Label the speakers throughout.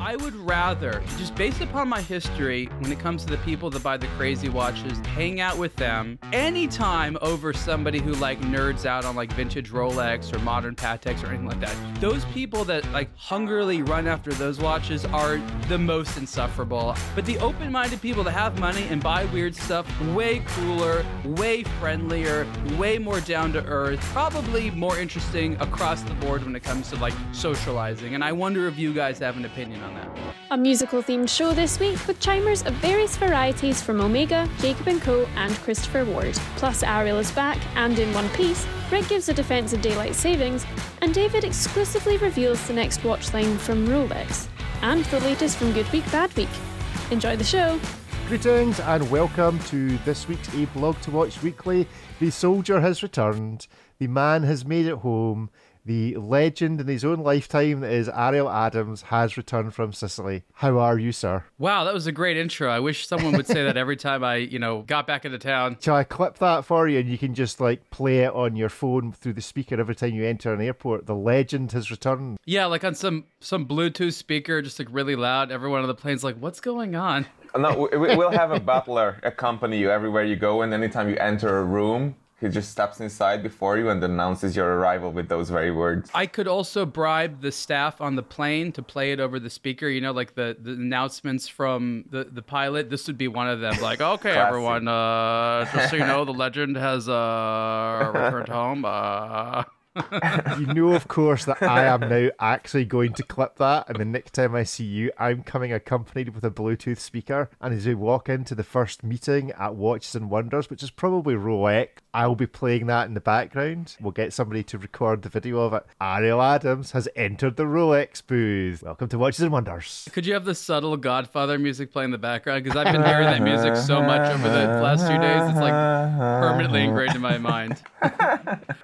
Speaker 1: I would rather, just based upon my history, when it comes to the people that buy the crazy watches, hang out with them anytime over somebody who like nerds out on like vintage Rolex or modern Pateks or anything like that. Those people that like hungrily run after those watches are the most insufferable. But the open minded people that have money and buy weird stuff, way cooler, way friendlier, way more down to earth, probably more interesting across the board when it comes to like socializing. And I wonder if you guys have an opinion on that.
Speaker 2: A musical themed show this week with chimers of various varieties from Omega, Jacob & Co. and Christopher Ward. Plus Ariel is back and in one piece, Rick gives a defense of daylight savings, and David exclusively reveals the next watch line from Rolex. And the latest from Good Week, Bad Week. Enjoy the show!
Speaker 3: Greetings and welcome to this week's A Blog to Watch Weekly. The soldier has returned, the man has made it home, the legend in his own lifetime that is Ariel Adams has returned from Sicily. How are you, sir?
Speaker 1: Wow, that was a great intro. I wish someone would say that every time I, you know, got back into town.
Speaker 3: Shall I clip that for you and you can just like play it on your phone through the speaker every time you enter an airport? The legend has returned.
Speaker 1: Yeah, like on some some Bluetooth speaker, just like really loud. Everyone on the plane's like, "What's going on?"
Speaker 4: No, we- we'll have a butler accompany you everywhere you go, and anytime you enter a room, he just steps inside before you and announces your arrival with those very words.
Speaker 1: I could also bribe the staff on the plane to play it over the speaker. You know, like the, the announcements from the, the pilot. This would be one of them. Like, okay, everyone, uh, just so you know, the legend has uh, returned home. Uh,
Speaker 3: You know, of course, that I am now actually going to clip that, and the next time I see you, I'm coming accompanied with a Bluetooth speaker. And as we walk into the first meeting at Watches and Wonders, which is probably Rolex, I'll be playing that in the background. We'll get somebody to record the video of it. Ariel Adams has entered the Rolex booth. Welcome to Watches and Wonders.
Speaker 1: could you have the subtle Godfather music playing in the background? Because I've been hearing that music so much over the last few days. It's like permanently ingrained in my mind.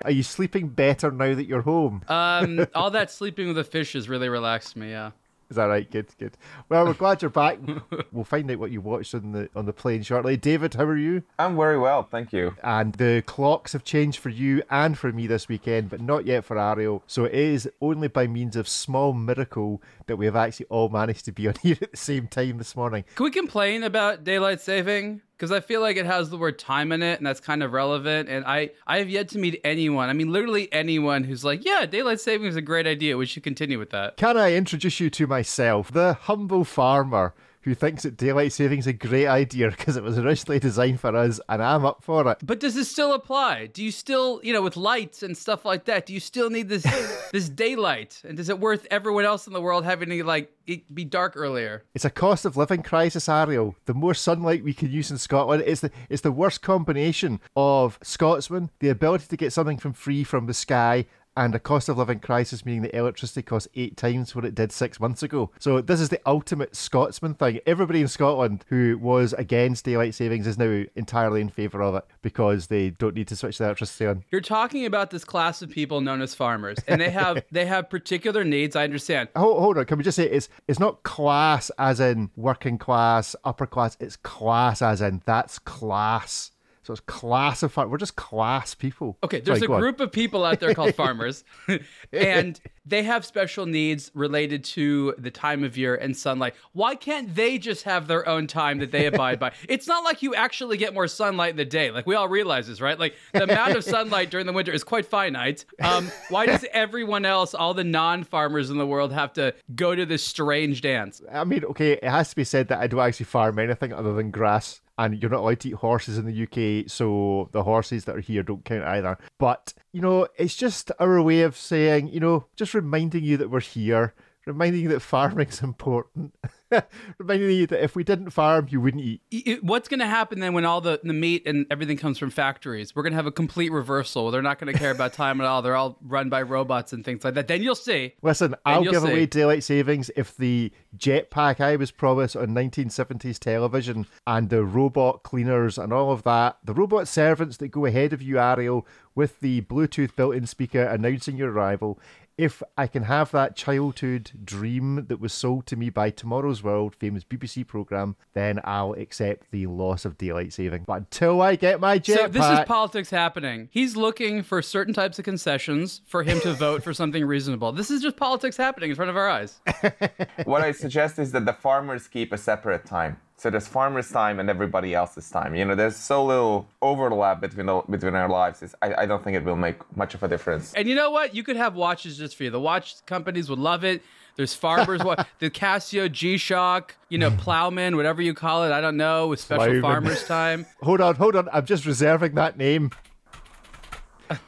Speaker 3: Are you sleeping better now that you're home?
Speaker 1: Um, all that sleeping with the fish has really relaxed me. Yeah.
Speaker 3: Is that right? Good, good. Well, we're glad you're back. we'll find out what you watched on the on the plane shortly. David, how are you?
Speaker 4: I'm very well, thank you.
Speaker 3: And the clocks have changed for you and for me this weekend, but not yet for Ariel. So it is only by means of small miracle that we have actually all managed to be on here at the same time this morning.
Speaker 1: Can we complain about daylight saving? Because I feel like it has the word time in it, and that's kind of relevant. And I, I have yet to meet anyone, I mean, literally anyone who's like, yeah, daylight saving is a great idea. We should continue with that.
Speaker 3: Can I introduce you to myself, the humble farmer who thinks that daylight saving is a great idea because it was originally designed for us, and I'm up for it.
Speaker 1: But does this still apply? Do you still, you know, with lights and stuff like that, do you still need this this daylight? And is it worth everyone else in the world having to like it be dark earlier?
Speaker 3: It's a cost of living crisis, Ariel. The more sunlight we can use in Scotland, it's the it's the worst combination of Scotsman, the ability to get something from free from the sky, and a cost of living crisis, meaning that electricity costs eight times what it did six months ago. So this is the ultimate Scotsman thing. Everybody in Scotland who was against daylight savings is now entirely in favour of it because they don't need to switch the electricity on.
Speaker 1: You're talking about this class of people known as farmers, and they have they have particular needs. I understand.
Speaker 3: Hold, hold on, can we just say it's it's not class as in working class, upper class. It's class as in that's class. So it's classified. We're just class people.
Speaker 1: Okay, there's
Speaker 3: Sorry,
Speaker 1: a
Speaker 3: go on.
Speaker 1: group of people out there called farmers, and they have special needs related to the time of year and sunlight. Why can't they just have their own time that they abide by? It's not like you actually get more sunlight in the day. Like we all realize this, right? Like the amount of sunlight during the winter is quite finite. Um, why does everyone else, all the non-farmers in the world, have to go to this strange dance?
Speaker 3: I mean, okay, it has to be said that I don't actually farm anything other than grass. And you're not allowed to eat horses in the UK, so the horses that are here don't count either. But, you know, it's just our way of saying, you know, just reminding you that we're here, reminding you that farming's important, reminding you that if we didn't farm, you wouldn't eat.
Speaker 1: What's going to happen then when all the, the meat and everything comes from factories? We're going to have a complete reversal. They're not going to care about time at all. They're all run by robots and things like that. Then you'll see.
Speaker 3: Listen, I'll
Speaker 1: you'll
Speaker 3: give
Speaker 1: see.
Speaker 3: away daylight savings if the jetpack I was promised on 1970s television and the robot cleaners and all of that, the robot servants that go ahead of you, Ariel, with the Bluetooth built in speaker announcing your arrival, if I can have that childhood dream that was sold to me by Tomorrow's World, famous BBC program, then I'll accept the loss of daylight saving. But until I get my jetpack,
Speaker 1: So this is politics happening. He's looking for certain types of concessions for him to vote for something reasonable. This is just politics happening in front of our eyes.
Speaker 4: what I suggest is that the farmers keep a separate time. So there's farmers' time and everybody else's time. You know, there's so little overlap between the, between our lives. It's, I, I don't think it will make much of a difference.
Speaker 1: And you know what? You could have watches just for you. The watch companies would love it. There's farmers, wa- the Casio G-Shock, you know, plowman, whatever you call it. I don't know, with special
Speaker 3: Plowman.
Speaker 1: farmers time.
Speaker 3: hold on, hold on. I'm just reserving that name.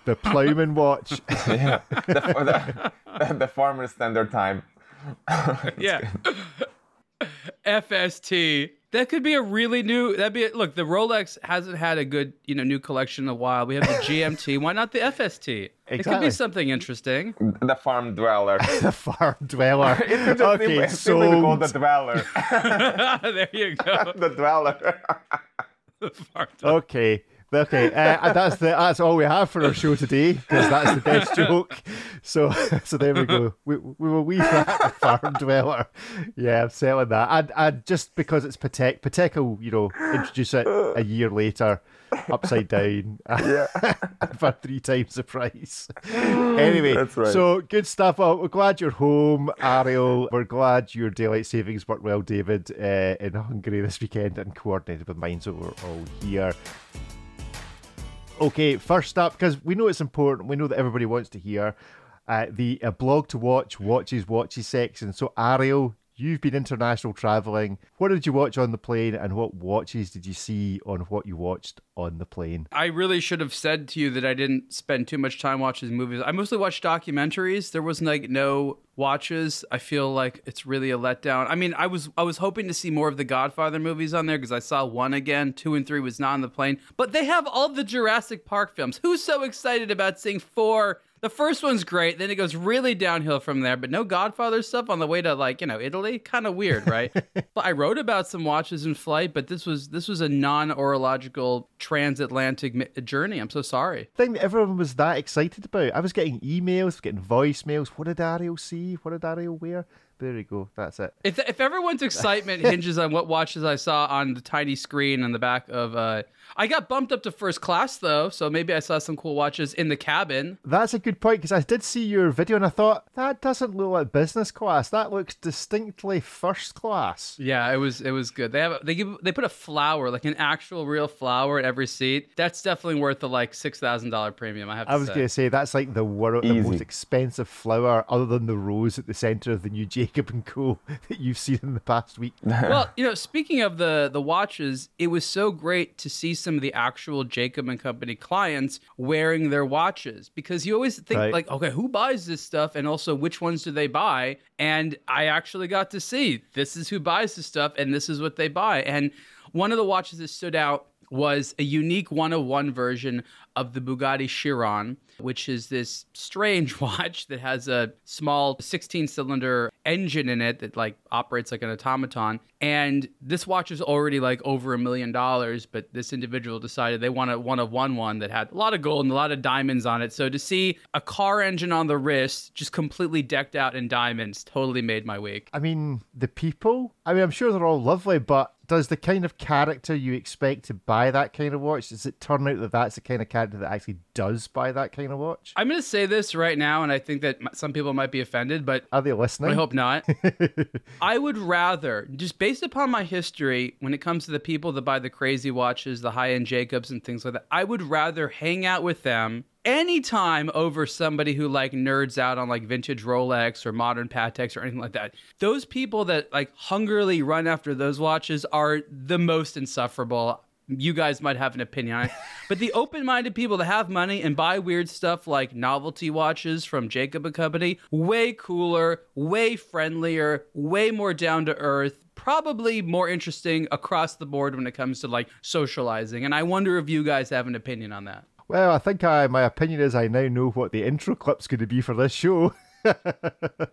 Speaker 3: The Plowman Watch.
Speaker 4: yeah, the, the, the farmers standard time.
Speaker 1: yeah. FST. That could be a really new. That'd be look. The Rolex hasn't had a good, you know, new collection in a while. We have the GMT. Why not the FST? It could be something interesting.
Speaker 4: The farm dweller.
Speaker 3: the farm dweller.
Speaker 4: It could just
Speaker 3: okay,
Speaker 4: simply, simply be called the dweller.
Speaker 1: there you go.
Speaker 4: the dweller.
Speaker 3: okay. Okay, uh, that's the that's all we have for our show today because that's the best joke. So, so there we go. We, we will weave that farm dweller. Yeah, I'm selling that. And, and just because it's Patek, Patek will you know introduce it a year later, upside down, Yeah, for three times the price. Anyway,
Speaker 4: That's right.
Speaker 3: so good stuff. Well, we're glad you're home, Ariel. We're glad your daylight savings worked well, David, uh, in Hungary this weekend and coordinated with mine, so we're all here. Okay, first up, because we know it's important, we know that everybody wants to hear uh, the uh, blog to watch, watches, watches section. So, Ariel, you've been international traveling. What did you watch on the plane, and what watches did you see on what you watched on the plane?
Speaker 1: I really should have said to you that I didn't spend too much time watching movies. I mostly watched documentaries. There was like no watches. I feel like it's really a letdown. I mean, I was I was hoping to see more of the Godfather movies on there because I saw one again. Two and three was not on the plane, but they have all the Jurassic Park films. Who's so excited about seeing four? The first one's great, then it goes really downhill from there, but no Godfather stuff on the way to like, you know, Italy. Kind of weird, right? but I wrote about some watches in flight, but this was this was a non-horological transatlantic mi- uh, journey. I'm so sorry.
Speaker 3: Thing that everyone was that excited about. I was getting emails, getting voicemails. What did Ariel see? What did Ariel wear? There you go. That's it.
Speaker 1: If if everyone's excitement hinges on what watches I saw on the tiny screen on the back of uh I got bumped up to first class though, so maybe I saw some cool watches in the cabin.
Speaker 3: That's a good point because I did see your video and I thought that doesn't look like business class. That looks distinctly first class.
Speaker 1: Yeah, it was it was good. They have they give they put a flower, like an actual real flower at every seat. That's definitely worth the like six thousand dollar premium. I have to
Speaker 3: I was
Speaker 1: say.
Speaker 3: going to say that's like the world, the most expensive flower, other than the rose at the center of the new Jacob and Co. that you've seen in the past week.
Speaker 1: well, you know, speaking of the the watches, it was so great to see some of the actual Jacob and Company clients wearing their watches because you always think
Speaker 3: Right.
Speaker 1: like, okay, who buys this stuff, and also which ones do they buy? And I actually got to see this is who buys this stuff, and this is what they buy. And one of the watches that stood out was a unique 101 version of the Bugatti Chiron, which is this strange watch that has a small 16 cylinder engine in it that like operates like an automaton. And this watch is already like over a million dollars, but this individual decided they wanted one of one one that had a lot of gold and a lot of diamonds on it. So to see a car engine on the wrist just completely decked out in diamonds totally made my week.
Speaker 3: I mean, the people. I mean, I'm sure they're all lovely, but does the kind of character you expect to buy that kind of watch? Does it turn out that that's the kind of character that actually does buy that kind of watch?
Speaker 1: I'm going to say this right now, and I think that some people might be offended, but
Speaker 3: Are they listening?
Speaker 1: I hope not. I would rather, just based upon my history, when it comes to the people that buy the crazy watches, the high end Jacobs, and things like that, I would rather hang out with them anytime over somebody who like nerds out on like vintage Rolex or modern Pateks or anything like that. Those people that like hungrily run after those watches are the most insufferable. You guys might have an opinion on it. But the open minded people that have money and buy weird stuff like novelty watches from Jacob and Company, way cooler, way friendlier, way more down to earth, probably more interesting across the board when it comes to like socializing. And I wonder if you guys have an opinion on that.
Speaker 3: Well, I think I, my opinion is I now know what the intro clip's going to be for this show.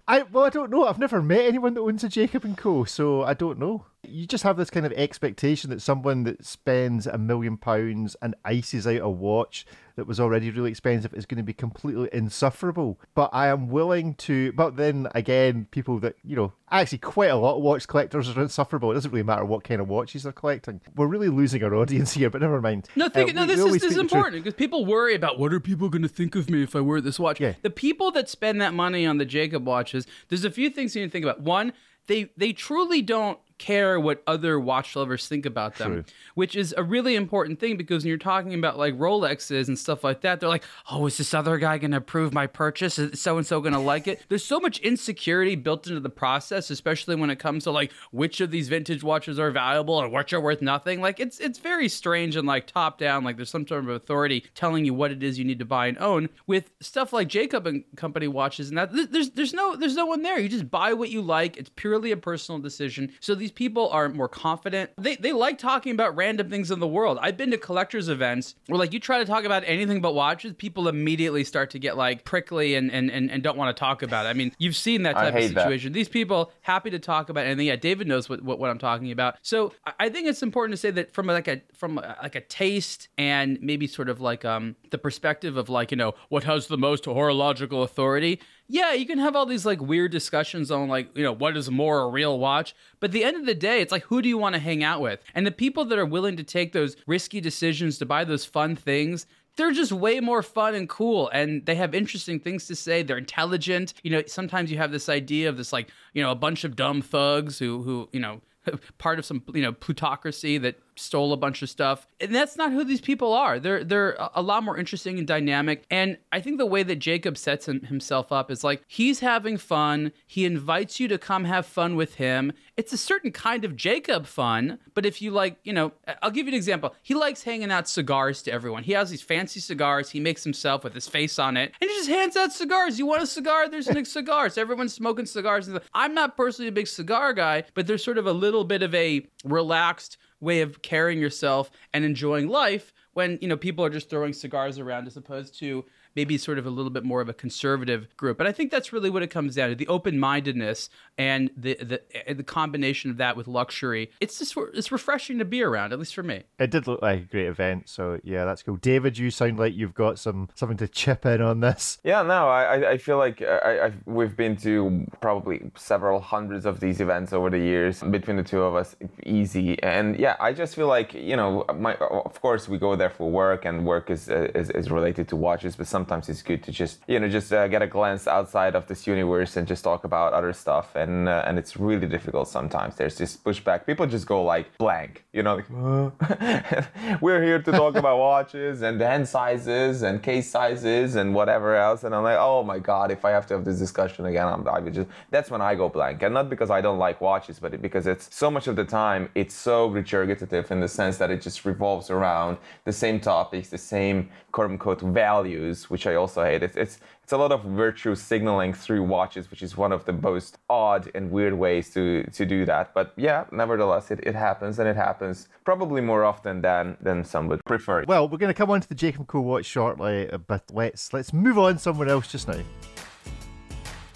Speaker 3: I well, I don't know. I've never met anyone that owns a Jacob and Co, so I don't know. You just have this kind of expectation that someone that spends a million pounds and ices out a watch that was already really expensive is going to be completely insufferable. But I am willing to. But then again, people that you know, actually, quite a lot of watch collectors are insufferable. It doesn't really matter what kind of watches they're collecting. We're really losing our audience here, but never mind.
Speaker 1: No, think,
Speaker 3: Uh,
Speaker 1: no,
Speaker 3: we-
Speaker 1: this
Speaker 3: we
Speaker 1: is this is
Speaker 3: speak the truth.
Speaker 1: important because people worry about what are people going to think of me if I wear this watch.
Speaker 3: Yeah.
Speaker 1: The people that spend that money on the Jacob watches, there's a few things you need to think about. One, they they truly don't care what other watch lovers think about them,
Speaker 3: True.
Speaker 1: which is a really important thing because when you're talking about like Rolexes and stuff like that, they're like, "Oh, is this other guy going to approve my purchase? Is so and so going to like it?" There's so much insecurity built into the process, especially when it comes to like which of these vintage watches are valuable and which are worth nothing. Like it's it's very strange and like top down. Like there's some sort of authority telling you what it is you need to buy and own. With stuff like Jacob and Company watches and that, there's there's no there's no one there. You just buy what you like. It's purely a personal decision. So these people are more confident. They they like talking about random things in the world. I've been to collectors events where like you try to talk about anything but watches, people immediately start to get like prickly and and and, and don't want to talk about it. I mean, you've seen that type of
Speaker 4: hate that.
Speaker 1: situation. These people happy to talk about anything. Yeah, David knows what, what, what I'm talking about. So I- I think it's important to say that from like a from a, like a taste and maybe sort of like um the perspective of like you know what has the most horological authority. Yeah, you can have all these like weird discussions on like you know what is more a real watch, but at the end of the day, it's like who do you want to hang out with? And the people that are willing to take those risky decisions to buy those fun things they're just way more fun and cool and they have interesting things to say. They're intelligent. You know sometimes you have this idea of this like you know a bunch of dumb thugs who who you know part of some you know plutocracy that stole a bunch of stuff. And that's not who these people are. They're they're a- lot more interesting and dynamic. And i think the way that jacob sets him, himself up is like he's having fun. He invites you to come have fun with him. It's a certain kind of jacob fun but if you like you know i'll give you an example. He likes hanging out cigars to everyone. He has these fancy cigars. He makes himself with his face on it. And he just hands out cigars. You want a cigar? There's a cigar so everyone's smoking cigars. I'm not personally a big cigar guy but there's sort of a little bit of a relaxed way of carrying yourself and enjoying life when you know people are just throwing cigars around as opposed to maybe sort of a little bit more of a conservative group but i think that's really what it comes down to the open-mindedness and the the, the combination of that with luxury it's just it's refreshing to be around at least for me
Speaker 3: It did look like a great event, so yeah, that's cool. David, you sound like you've got some something to chip in on this.
Speaker 4: Yeah, no, I, I- I feel like uh, I, I've, we've been to probably several hundreds of these events over the years between the two of us, easy. And yeah, I just feel like you know, my of course we go there for work, and work is uh, is, is related to watches, but sometimes it's good to just you know just uh, get a glance outside of this universe and just talk about other stuff. And uh, and it's really difficult sometimes. There's this pushback. People just go like blank, you know, like we're here to talk about watches and hand sizes and case sizes and whatever else. And I'm like, oh my god, if I have to have this discussion again, I'm, I just. That's when I go blank, and not because I don't like watches, but because it's so much of the time it's so regurgitative in the sense that it just revolves around the same topics, the same quote unquote values, which I also hate. It's it's it's a lot of virtue signaling through watches, which is one of the most odd and weird ways to to do that. But yeah, nevertheless, it, it happens, and it happens probably more often than than some would prefer.
Speaker 3: Well, we're going to come on to the Jacob Co watch shortly, but let's let's move on somewhere else just now.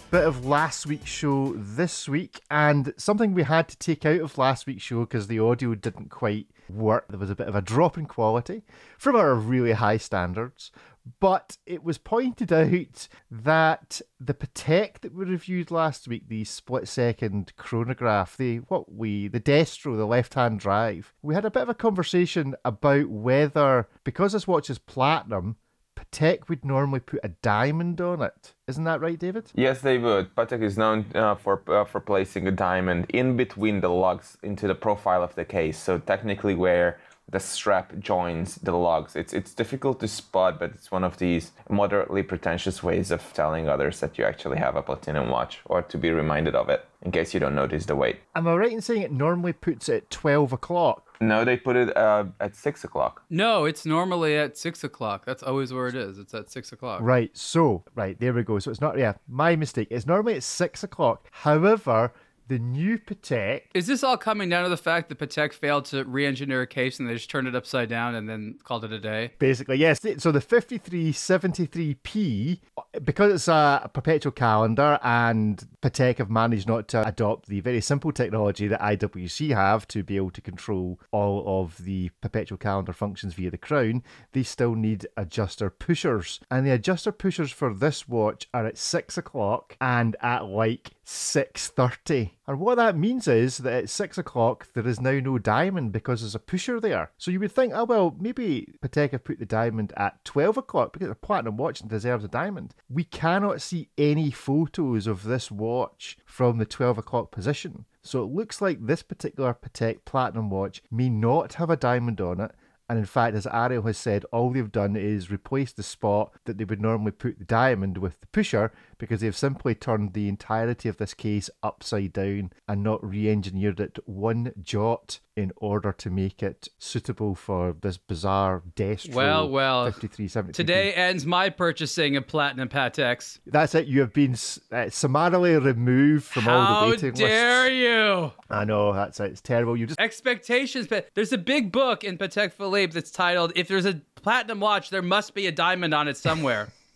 Speaker 3: Bit of last week's show this week, and something we had to take out of last week's show because the audio didn't quite work. There was a bit of a drop in quality from our really high standards, but it was pointed out that the Patek that we reviewed last week, the split second chronograph, the what we the Destro, the left hand drive, we had a bit of a conversation about whether because this watch is platinum, Patek would normally put a diamond on it. Isn't that right, David?
Speaker 4: Yes, they would. Patek is known uh, for uh, for placing a diamond in between the lugs into the profile of the case. So technically, where the strap joins the lugs, it's it's difficult to spot, but it's one of these moderately pretentious ways of telling others that you actually have a platinum watch, or to be reminded of it in case you don't notice the weight.
Speaker 3: Am I right in saying it normally puts it at twelve o'clock?
Speaker 4: No, they put it uh, at six o'clock.
Speaker 1: no it's normally at six o'clock that's always where it is it's at six o'clock
Speaker 3: Right, so right there we go. So it's not yeah, my mistake. It's normally at six o'clock. However, the new Patek.
Speaker 1: Is this all coming down to the fact that Patek failed to re-engineer a case and they just turned it upside down and then called it a day?
Speaker 3: Basically, yes. So the 5373P, because it's a perpetual calendar and Patek have managed not to adopt the very simple technology that IWC have to be able to control all of the perpetual calendar functions via the crown, they still need adjuster pushers. And the adjuster pushers for this watch are at 6 o'clock and at like 6.30. And what that means is that at 6 o'clock there is now no diamond because there's a pusher there. So you would think, oh well, maybe Patek have put the diamond at 12 o'clock because the platinum watch deserves a diamond. We cannot see any photos of this watch from the 12 o'clock position. So it looks like this particular Patek Platinum watch may not have a diamond on it. And in fact, as Ariel has said, all they've done is replace the spot that they would normally put the diamond with the pusher because they've simply turned the entirety of this case upside down and not re engineered it one jot in order to make it suitable for this bizarre Destro
Speaker 1: Well, well,
Speaker 3: 5370.
Speaker 1: Today ends my purchasing of platinum Pateks.
Speaker 3: That's it. You have been uh, summarily removed from all the waiting lists.
Speaker 1: How dare you?
Speaker 3: I know that's it. It's terrible. You just
Speaker 1: Expectations, but there's a big book in Patek Philippe that's titled "If There's a Platinum Watch, There Must Be a Diamond on It Somewhere."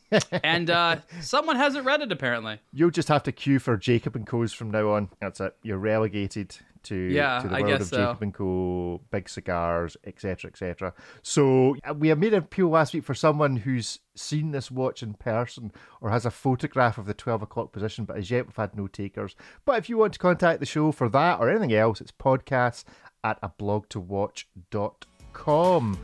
Speaker 1: and uh, someone hasn't read it apparently.
Speaker 3: you'll just have to queue for Jacob and Co's from now on. That's it. You're relegated to,
Speaker 1: Yeah,
Speaker 3: to the
Speaker 1: I
Speaker 3: world of
Speaker 1: so.
Speaker 3: Jacob and Co, big cigars, etc., etc. So uh, we have made an appeal last week for someone who's seen this watch in person or has a photograph of the 12 o'clock position, but as yet we've had no takers. But if you want to contact the show for that or anything else, it's podcasts at a blog2watch.com.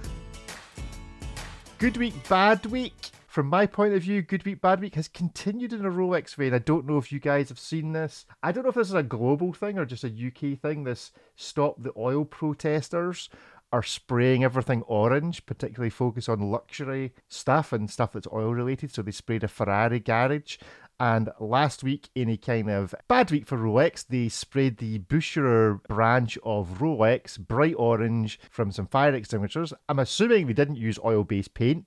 Speaker 3: Good week, bad week. From my point of view, Good Week, Bad Week has continued in a Rolex vein. I don't know if you guys have seen this. I don't know if this is a global thing or just a UK thing. This stop the oil protesters are spraying everything orange, particularly focus on luxury stuff and stuff that's oil related. So they sprayed a Ferrari garage. And last week, in a kind of bad week for Rolex, they sprayed the Bucherer branch of Rolex bright orange from some fire extinguishers. I'm assuming they didn't use oil based paint,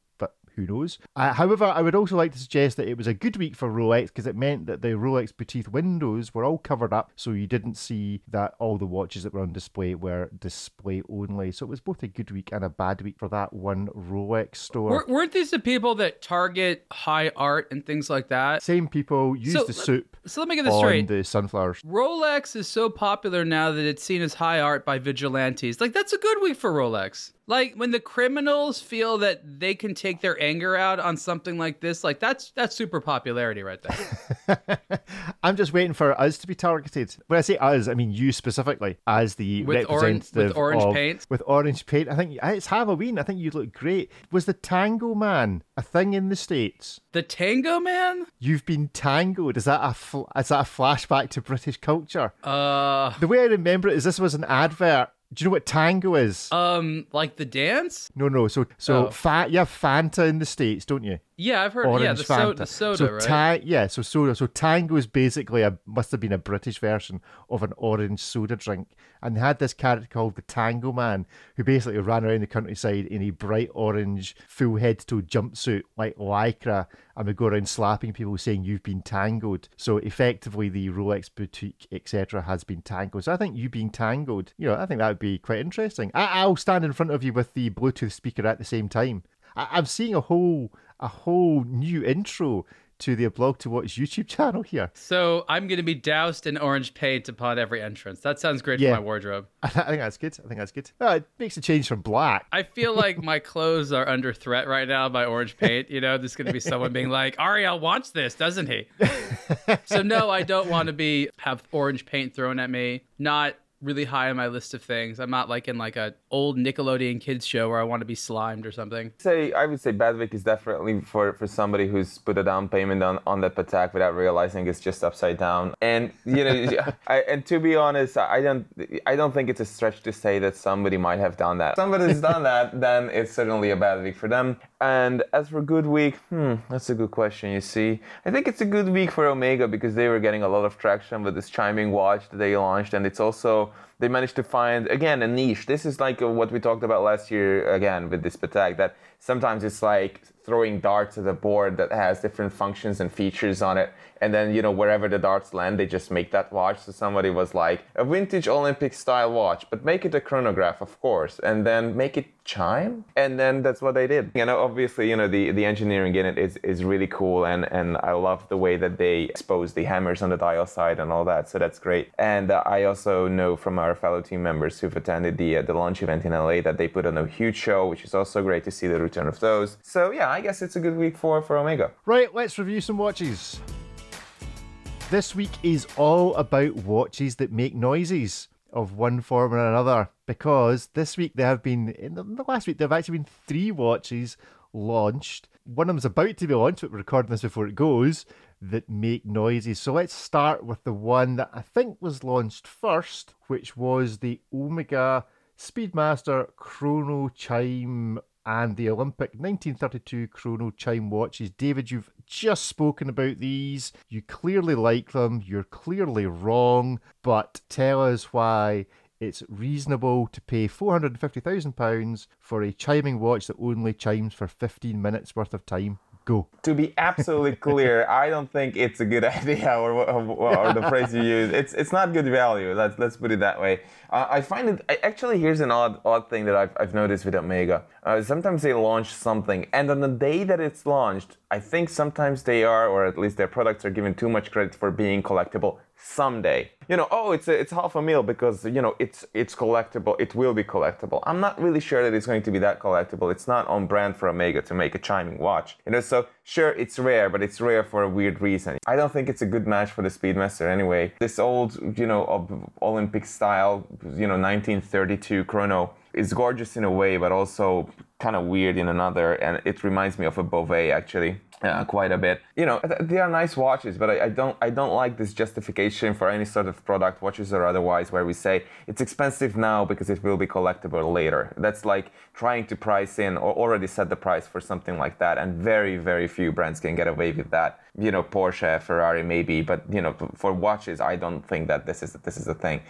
Speaker 3: who knows? Uh, however, I would also like to suggest that it was a good week for Rolex because it meant that the Rolex boutique windows were all covered up, so you didn't see that all the watches that were on display were display only. So it was both a good week and a bad week for that one Rolex store.
Speaker 1: Wer- weren't these the people that target high art and things like that?
Speaker 3: Same people use
Speaker 1: So
Speaker 3: the soup
Speaker 1: So let me get this straight.
Speaker 3: the sunflowers.
Speaker 1: Rolex is so popular now that it's seen as high art by vigilantes. Like that's a good week for Rolex. Like when the criminals feel that they can take their anger out on something like this, like that's that's super popularity right there.
Speaker 3: I'm just waiting for us to be targeted. When I say us, I mean you specifically as the
Speaker 1: With orange- with orange
Speaker 3: of-
Speaker 1: paint?
Speaker 3: With orange paint, I think it's Halloween. I think you look great. Was the Tango Man a thing in the states?
Speaker 1: the Tango Man?
Speaker 3: You've been Tango'd. Is that a fl- is that a flashback to British culture?
Speaker 1: Uh
Speaker 3: The way I remember it is this was an advert. Do you know what tango is?
Speaker 1: um like the dance?
Speaker 3: no, no. So, so
Speaker 1: Oh.
Speaker 3: fa- you have Fanta in the states, don't you?
Speaker 1: Yeah, I've heard
Speaker 3: Orange
Speaker 1: yeah, the, so- the soda,
Speaker 3: so
Speaker 1: right?
Speaker 3: ta- yeah, so soda. So Tango is basically a must have been a British version of an orange soda drink, and they had this character called the Tango Man, who basically ran around the countryside in a bright orange, full head to toe jumpsuit like lycra, and would go around slapping people, saying "You've been Tango'd." So effectively, the Rolex boutique, etc., has been Tango'd. So I think you being Tango'd, you know, I think that would be quite interesting. I- I'll stand in front of you with the Bluetooth speaker at the same time. I- I'm seeing a whole a whole new intro to the blog to watch YouTube channel here.
Speaker 1: so I'm gonna be doused in orange paint upon every entrance. That sounds great
Speaker 3: Yeah.
Speaker 1: for my wardrobe.
Speaker 3: I think that's good. I think that's good. Oh, it makes a change from black.
Speaker 1: I feel like my clothes are under threat right now by orange paint. You know, there's going to be someone being like, Ariel wants this, doesn't he? so no, I don't want to be have orange paint thrown at me. Not really high on my list of things. I'm not like in like a old Nickelodeon kids show where I want to be slimed or something.
Speaker 4: say I would say bad week is definitely for for somebody who's put a down payment on on that Patek without realizing it's just upside down. And you know, I, and to be honest, I don't I don't think it's a stretch to say that somebody might have done that. Somebody's done that, then it's certainly a bad week for them. And as for good week, hmm, that's a good question. You see, I think it's a good week for Omega because they were getting a lot of traction with this chiming watch that they launched, and it's also they managed to find again a niche. This is like uh, what we talked about last year again with this Patek that sometimes it's like throwing darts at a board that has different functions and features on it. And then you know wherever the darts land they just make that watch. So somebody was like a vintage olympic style watch but make it a chronograph of course and then make it chime. And then that's what they did. You know obviously you know the the engineering in it is is really cool and and i love the way that they expose the hammers on the dial side and all that so that's great. And uh, i also know from our fellow team members who've attended the uh, the launch event in la that they put on a huge show which is also great to see the return of those. So yeah i guess it's a good week for for omega.
Speaker 3: Right let's review some watches. This week is all about watches that make noises of one form or another because this week there have been, in the last week, there have actually been three watches launched. One of them's about to be launched, but we're recording this before it goes, that make noises. So let's start with the one that I think was launched first, which was the Omega Speedmaster Chrono Chime and the Olympic 1932 chrono chime watches. David, you've just spoken about these. You clearly like them. You're clearly wrong, but tell us why it's reasonable to pay £450,000 for a chiming watch that only chimes for 15 minutes worth of time. Go.
Speaker 4: To be absolutely clear, I don't think it's a good idea, or, or, or, the phrase you use. It's it's not good value. Let's let's put it that way. Uh, I find it actually. Here's an odd odd thing that I've I've noticed with Omega. Uh, sometimes they launch something, and on the day that it's launched, I think sometimes they are, or at least their products are given too much credit for being collectible someday. You know, oh, it's a, it's half a meal because you know it's it's collectible. It will be collectible. I'm not really sure that it's going to be that collectible. It's not on brand for Omega to make a chiming watch. You know, so sure it's rare, but it's rare for a weird reason. I don't think it's a good match for the Speedmaster anyway. This old, you know, Olympic style, you know, 1932 chrono is gorgeous in a way, but also kind of weird in another. And it reminds me of a Bovet actually uh, quite a bit. You know, they are nice watches, but I, I, don't I don't like this justification for any sort of product, watches or otherwise, where we say it's expensive now because it will be collectible later. That's like trying to price in or already set the price for something like that, and very very few brands can get away with that. You know, Porsche, Ferrari, maybe, but you know, for watches, I don't think that this is this is a thing.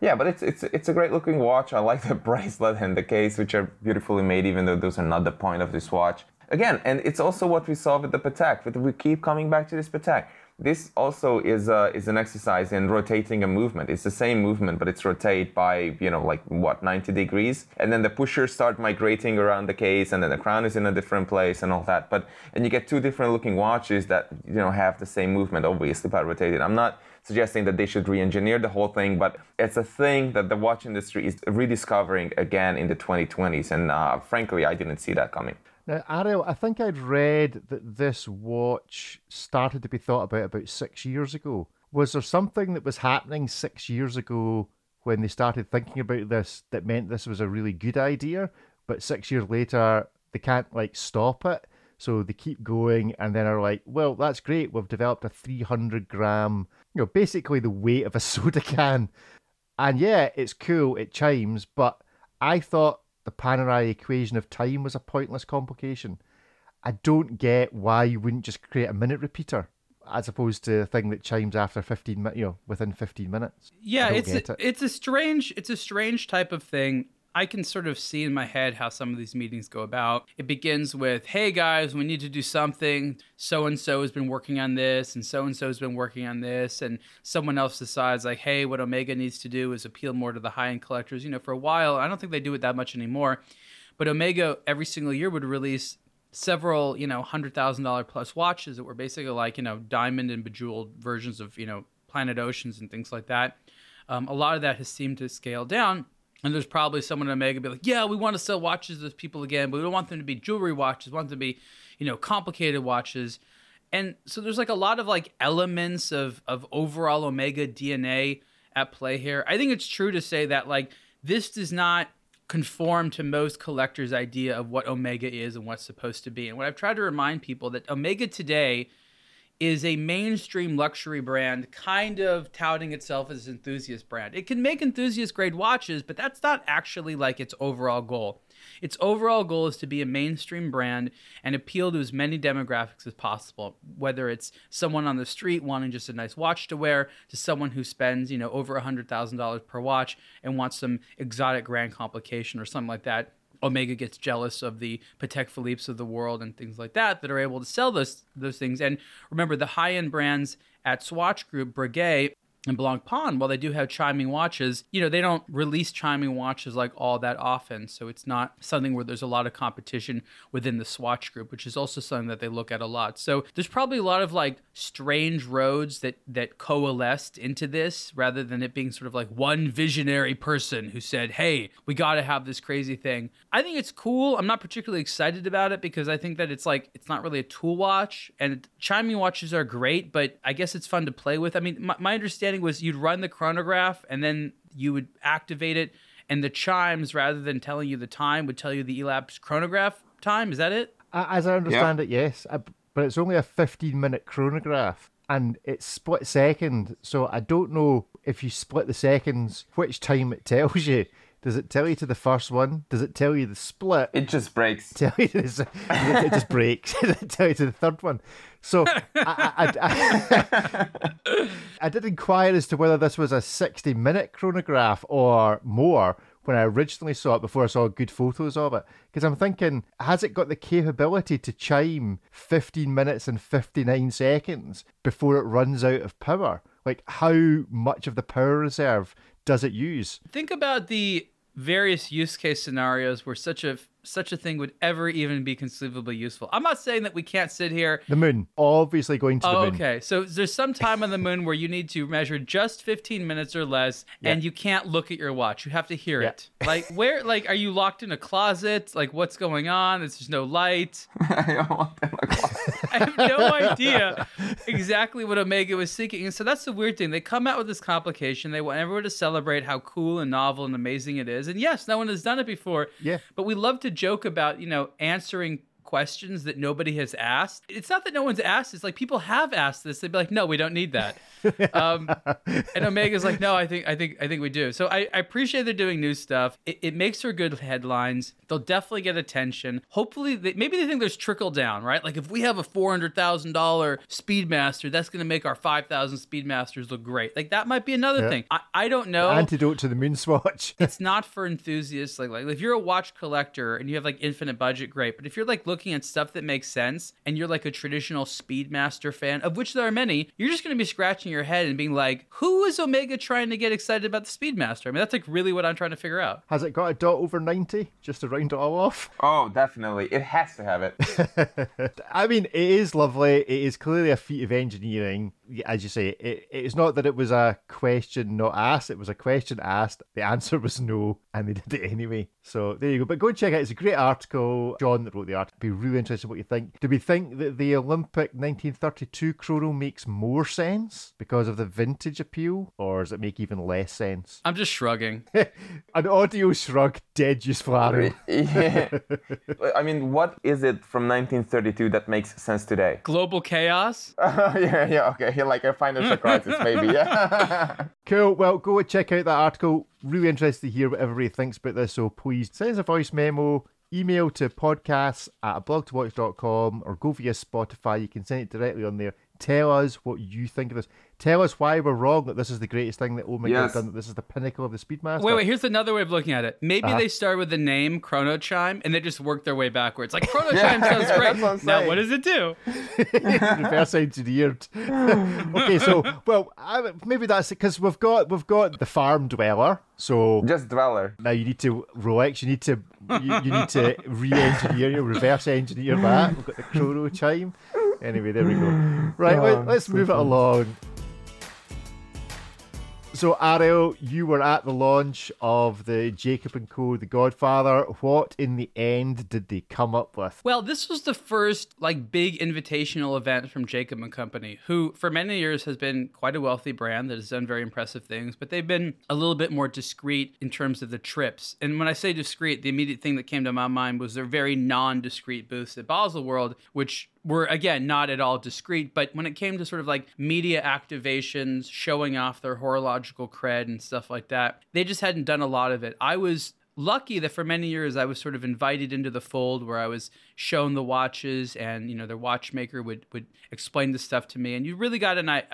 Speaker 4: Yeah, but it's it's it's a great looking watch. I like the bracelet and the case, which are beautifully made, even though those are not the point of this watch again, and it's also what we saw with the Patek. But we keep coming back to this Patek. This also is uh, is an exercise in rotating a movement. It's the same movement, but it's rotate by you know like what 90 degrees, and then the pushers start migrating around the case, and then the crown is in a different place and all that. But and you get two different looking watches that you know have the same movement, obviously by rotating. I'm not suggesting that they should re-engineer the whole thing, but it's a thing that the watch industry is rediscovering again in the 2020s, and uh, frankly, I didn't see that coming.
Speaker 3: Now, Ariel, I think I'd read that this watch started to be thought about about six years ago. Was there something that was happening six years ago when they started thinking about this that meant this was a really good idea, but six years later they can't like stop it? So they keep going and then are like, well, that's great. We've developed a 300 gram, you know, basically the weight of a soda can. And yeah, it's cool, it chimes, but I thought the Panerai equation of time was a pointless complication. I don't get why you wouldn't just create a minute repeater as opposed to a thing that chimes after 15 minutes, you know, within 15 minutes.
Speaker 1: Yeah, it's a, it. it's a strange it's a strange type of thing. I can sort of see in my head how some of these meetings go about. It begins with, hey guys, we need to do something. So and so has been working on this, and so and so has been working on this. And someone else decides, like, hey, what Omega needs to do is appeal more to the high end collectors. You know, for a while, I don't think they do it that much anymore. But Omega every single year would release several, you know, hundred thousand dollar plus watches that were basically like, you know, diamond and bejeweled versions of, you know, Planet Oceans and things like that. Um, a lot of that has seemed to scale down and there's probably someone at Omega be like, yeah, we want to sell watches to people again, but we don't want them to be jewelry watches. We want them to be, you know, complicated watches. And so there's like a lot of like elements of of overall Omega DNA at play here. I think it's true to say that like this does not conform to most collectors' idea of what Omega is and what's supposed to be. And what I've tried to remind people that Omega today is a mainstream luxury brand kind of touting itself as an enthusiast brand. It can make enthusiast grade watches, but that's not actually like its overall goal. Its overall goal is to be a mainstream brand and appeal to as many demographics as possible, whether it's someone on the street wanting just a nice watch to wear to someone who spends, you know, over $100,000 per watch and wants some exotic grand complication or something like that Omega gets jealous of the Patek Philippe's of the world and things like that that are able to sell those those things. And remember, the high end brands at Swatch Group, Breguet, and Blancpain, while they do have chiming watches, you know, they don't release chiming watches like all that often. So it's not something where there's a lot of competition within the Swatch group, which is also something that they look at a lot. So there's probably a lot of like strange roads that that coalesced into this rather than it being sort of like one visionary person who said, "Hey, we got to have this crazy thing." I think it's cool. I'm not particularly excited about it because I think that it's like it's not really a tool watch and chiming watches are great, but I guess it's fun to play with. I mean, my, my understanding was you'd run the chronograph and then you would activate it, and the chimes, rather than telling you the time, would tell you the elapsed chronograph time. Is that it?
Speaker 3: As I understand it, yes. But it's only a 15 minute chronograph and it's split second. So I don't know if you split the seconds, which time it tells you. Does it tell you to the first one? Does it tell you the split?
Speaker 4: It just breaks.
Speaker 3: Tell you this, it just breaks. Does it tell you to the third one? So I, I, I, I, did inquire as to whether this was a 60 minute chronograph or more when I originally saw it before I saw good photos of it. Because I'm thinking, has it got the capability to chime 15 minutes and 59 seconds before it runs out of power? Like, how much of the power reserve does it use?
Speaker 1: Think about the various use case scenarios where such a such a thing would ever even be conceivably useful. I'm not saying that we can't sit here.
Speaker 3: The moon, obviously going to the
Speaker 1: oh,
Speaker 3: moon.
Speaker 1: Okay, so there's some time on the moon where you need to measure just 15 minutes or less, yeah. and you can't look at your watch. You have to hear yeah. it. Like where? Like are you locked in a closet? Like what's going on? There's just no light. I, I have no idea exactly what Omega was seeking, and so that's the weird thing. They come out with this complication. They want everyone to celebrate how cool and novel and amazing it is, and yes, no one has done it before.
Speaker 3: Yeah,
Speaker 1: but we love to joke about, you know, answering questions that nobody has asked. It's not that no one's asked. It's like people have asked this. They'd be like, no, we don't need that. um, and Omega's like, no, I think, I think, I think we do. So I, I appreciate they're doing new stuff. It, it, makes for good headlines. They'll definitely get attention. Hopefully, they, maybe they think there's trickle down, right? Like if we have a four hundred thousand dollar Speedmaster, that's going to make our five thousand Speedmasters look great. Like that might be another yeah. thing. I, I don't know.
Speaker 3: Antidote to the moon swatch.
Speaker 1: it's not for enthusiasts. Like like if you're a watch collector and you have like infinite budget, great. But if you're like looking at stuff that makes sense and you're like a traditional Speedmaster fan, of which there are many, you're just going to be scratching your head and being like, who is Omega trying to get excited about the Speedmaster? I mean, that's like really what I'm trying to figure out.
Speaker 3: Has it got a dot over 90 just to round it all off?
Speaker 4: Oh, definitely. It has to have it.
Speaker 3: I mean, it is lovely. It is clearly a feat of engineering as you say, it, it's not that it was a question not asked, it was a question asked. The answer was no, and they did it anyway. So there you go. But go and check it out. It's a great article. John that wrote the article. Be really interested in what you think. Do we think that the Olympic 1932 chrono makes more sense because of the vintage appeal, or does it make even less sense?
Speaker 1: I'm just shrugging.
Speaker 3: An audio shrug, dead useful arrow.
Speaker 4: yeah. I mean, what is it from 1932 that makes sense today?
Speaker 1: Global chaos?
Speaker 4: Uh, yeah, yeah, okay like a financial crisis, maybe. Yeah.
Speaker 3: cool. Well, go and check out that article. Really interested to hear what everybody thinks about this. So please send us a voice memo. Email to podcasts at blogtowatch.com or go via Spotify. You can send it directly on there. Tell us what you think of this. Tell us why we're wrong that this is the greatest thing that Omega yes. has done, that this is the pinnacle of the Speedmaster.
Speaker 1: Wait, wait, here's another way of looking at it. Maybe uh-huh. they start with the name Chrono Chime and they just work their way backwards. Like, Chrono Chime sounds great. What now, what does it do?
Speaker 3: Reverse engineered. okay, so, well, I, maybe that's it, because we've got, we've got the farm dweller. So
Speaker 4: just dweller.
Speaker 3: Now you need to Rolex. You need to you, you need to re-engineer, your reverse engineer that. We've got the chrono chime. Anyway, there we go. Right, oh, let, us move it along. So, Ariel, you were at the launch of the Jacob and Co. The Godfather. What, in the end, did they come up with?
Speaker 1: Well, this was the first like big invitational event from Jacob and Company, who for many years has been quite a wealthy brand that has done very impressive things, but they've been a little bit more discreet in terms of the trips. And when I say discreet, the immediate thing that came to my mind was their very non-discreet booths at Baselworld, which were again not at all discreet but when it came to sort of like media activations showing off their horological cred and stuff like that they just hadn't done a lot of it i was lucky that for many years I was sort of invited into the fold where I was shown the watches and you know their watchmaker would would explain the stuff to me and you really got an, a,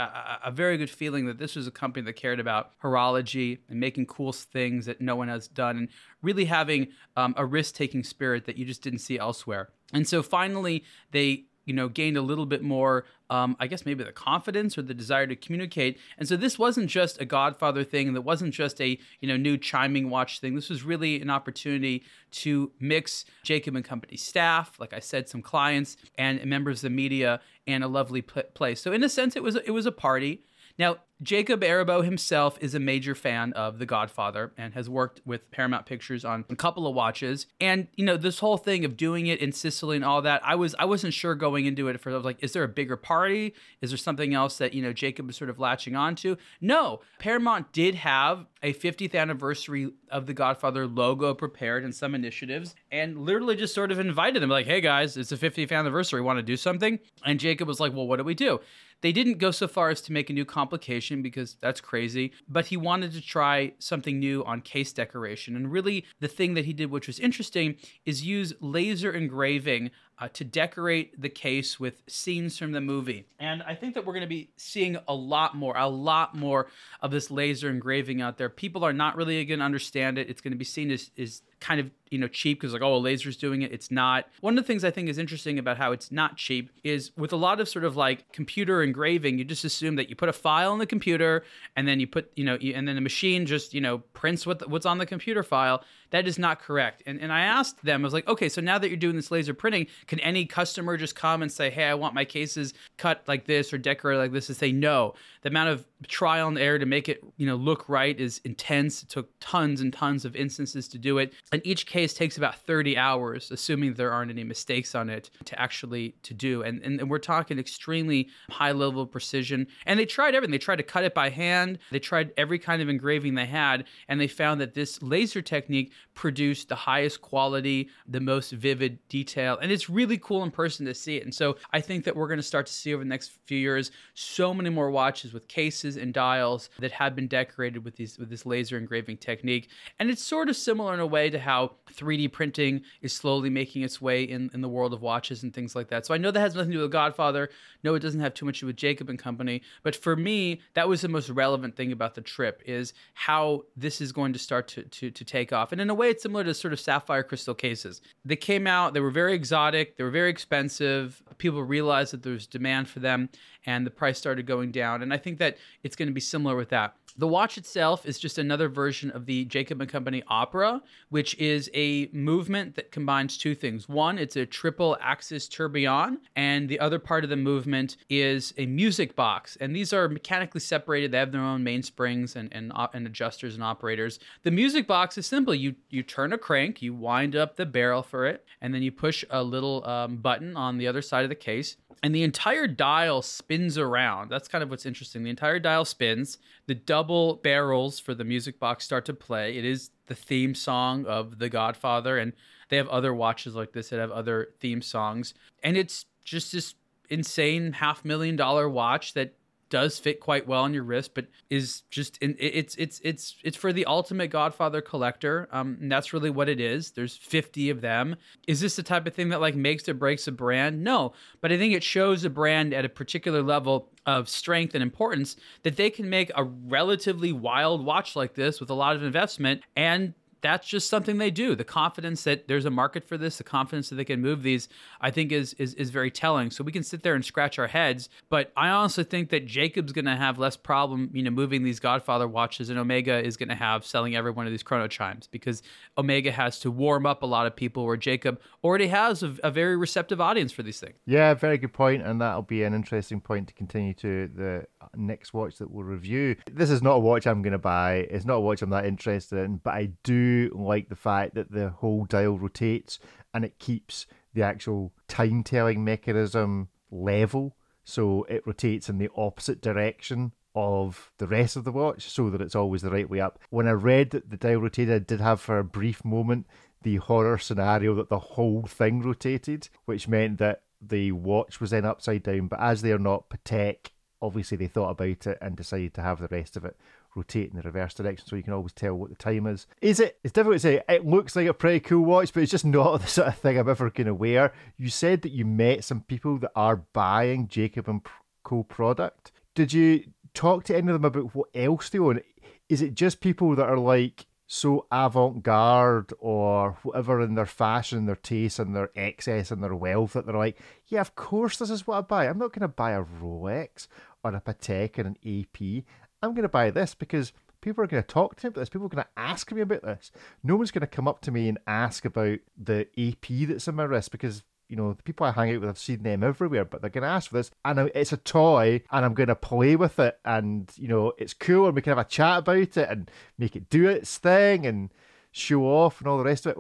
Speaker 1: a very good feeling that this was a company that cared about horology and making cool things that no one has done and really having um, a risk-taking spirit that you just didn't see elsewhere. And so finally they you know gained a little bit more um, i guess maybe the confidence or the desire to communicate. And so this wasn't just a godfather thing. That wasn't just a you know new chiming watch thing. This was really an opportunity to mix jacob and company staff like i said some clients and members of the media and a lovely place. So in a sense it was it was a party. Now, Jacob Arabo himself is a major fan of The Godfather and has worked with Paramount Pictures on a couple of watches. And you know, this whole thing of doing it in Sicily and all that, I was I wasn't sure going into it. For I was like, is there a bigger party? Is there something else that you know Jacob was sort of latching onto? No, Paramount did have a 50th anniversary of The Godfather logo prepared and some initiatives, and literally just sort of invited them, like, hey guys, it's a 50th anniversary, want to do something? And Jacob was like, well, what do we do? They didn't go so far as to make a new complication because that's crazy, but he wanted to try something new on case decoration. And really, the thing that he did, which was interesting, is use laser engraving uh, to decorate the case with scenes from the movie. And I think that we're going to be seeing a lot more, a lot more of this laser engraving out there. People are not really going to understand it. It's going to be seen as, as kind of you know cheap because like oh a laser's doing it. It's not. One of the things i think is interesting about how it's not cheap is with a lot of sort of like computer engraving you just assume that you put a file in the computer and then you put you know and then the machine just you know prints what what's on the computer file that is not correct. And, and i asked them i was like okay so now that you're doing this laser printing can any customer just come and say hey i want my cases cut like this or decorated like this and say no? The amount of trial and error to make it you know look right is intense. It took tons and tons of instances to do it. And each case takes about 30 hours assuming there aren't any mistakes on it to actually to do. And, and, and we're talking extremely high level of precision. And they tried everything. They tried to cut it by hand. They tried every kind of engraving they had. And they found that this laser technique produced the highest quality the most vivid detail and it's really cool in person to see it and so i think that we're going to start to see over the next few years so many more watches with cases and dials that have been decorated with these with this laser engraving technique and it's sort of similar in a way to how 3D printing is slowly making its way in, in the world of watches and things like that. So I know that has nothing to do with Godfather. No, it doesn't have too much to do with Jacob and Company. But for me, that was the most relevant thing about the trip is how this is going to start to, to, to take off. And in a way, it's similar to sort of sapphire crystal cases. They came out, they were very exotic, they were very expensive. People realized that there was demand for them and the price started going down. And I think that it's going to be similar with that. The watch itself is just another version of the Jacob and Company Opera, which is a movement that combines two things. One, it's a triple axis tourbillon, and the other part of the movement is a music box. And these are mechanically separated. They have their own mainsprings and, and, and adjusters and operators. The music box is simple. You you turn a crank, you wind up the barrel for it, and then you push a little um, button on the other side of the case and the entire dial spins around. That's kind of what's interesting. The entire dial spins. The double barrels for the music box start to play. It is the theme song of The Godfather, and they have other watches like this that have other theme songs. And it's just this insane half million dollar watch that does fit quite well on your wrist, but is just in, it's it's it's it's for the ultimate Godfather collector. Um, and that's really what it is. There's 50 of them. Is this the type of thing that like makes or breaks a brand? No, but I think it shows a brand at a particular level of strength and importance that they can make a relatively wild watch like this with a lot of investment and that's just something they do. The confidence that there's a market for this, the confidence that they can move these, I think is is, is very telling. So we can sit there and scratch our heads, but I honestly think that Jacob's going to have less problem, you know, moving these Godfather watches, and Omega is going to have selling every one of these chrono chimes because Omega has to warm up a lot of people, where Jacob already has a, a very receptive audience for these things.
Speaker 3: Yeah, very good point, and that'll be an interesting point to continue to the next watch that we'll review. This is not a watch I'm going to buy. It's not a watch I'm that interested in, but I do like the fact that the whole dial rotates and it keeps the actual time telling mechanism level. So it rotates in the opposite direction of the rest of the watch so that it's always the right way up. When I read that the dial rotated, I did have for a brief moment the horror scenario that the whole thing rotated, which meant that the watch was then upside down. But as they are not Patek obviously they thought about it and decided to have the rest of it rotate in the reverse direction so you can always tell what the time is. Is it? It's difficult to say. It looks like a pretty cool watch, but it's just not the sort of thing I'm ever going to wear. You said that you met some people that are buying Jacob and Co product. Did you talk to any of them about what else they own? Is it just people that are like so avant garde or whatever in their fashion, their taste, and their excess and their wealth that they're like, yeah, of course, this is what I buy. I'm not going to buy a Rolex or a Patek or an AP. I'm going to buy this because people are going to talk to me about this. People are going to ask me about this. No one's going to come up to me and ask about the AP that's in my wrist because you know, the people I hang out with, I've seen them everywhere, but they're going to ask for this. And it's a toy, and I'm going to play with it. And, you know, it's cool, and we can have a chat about it and make it do its thing and show off and all the rest of it.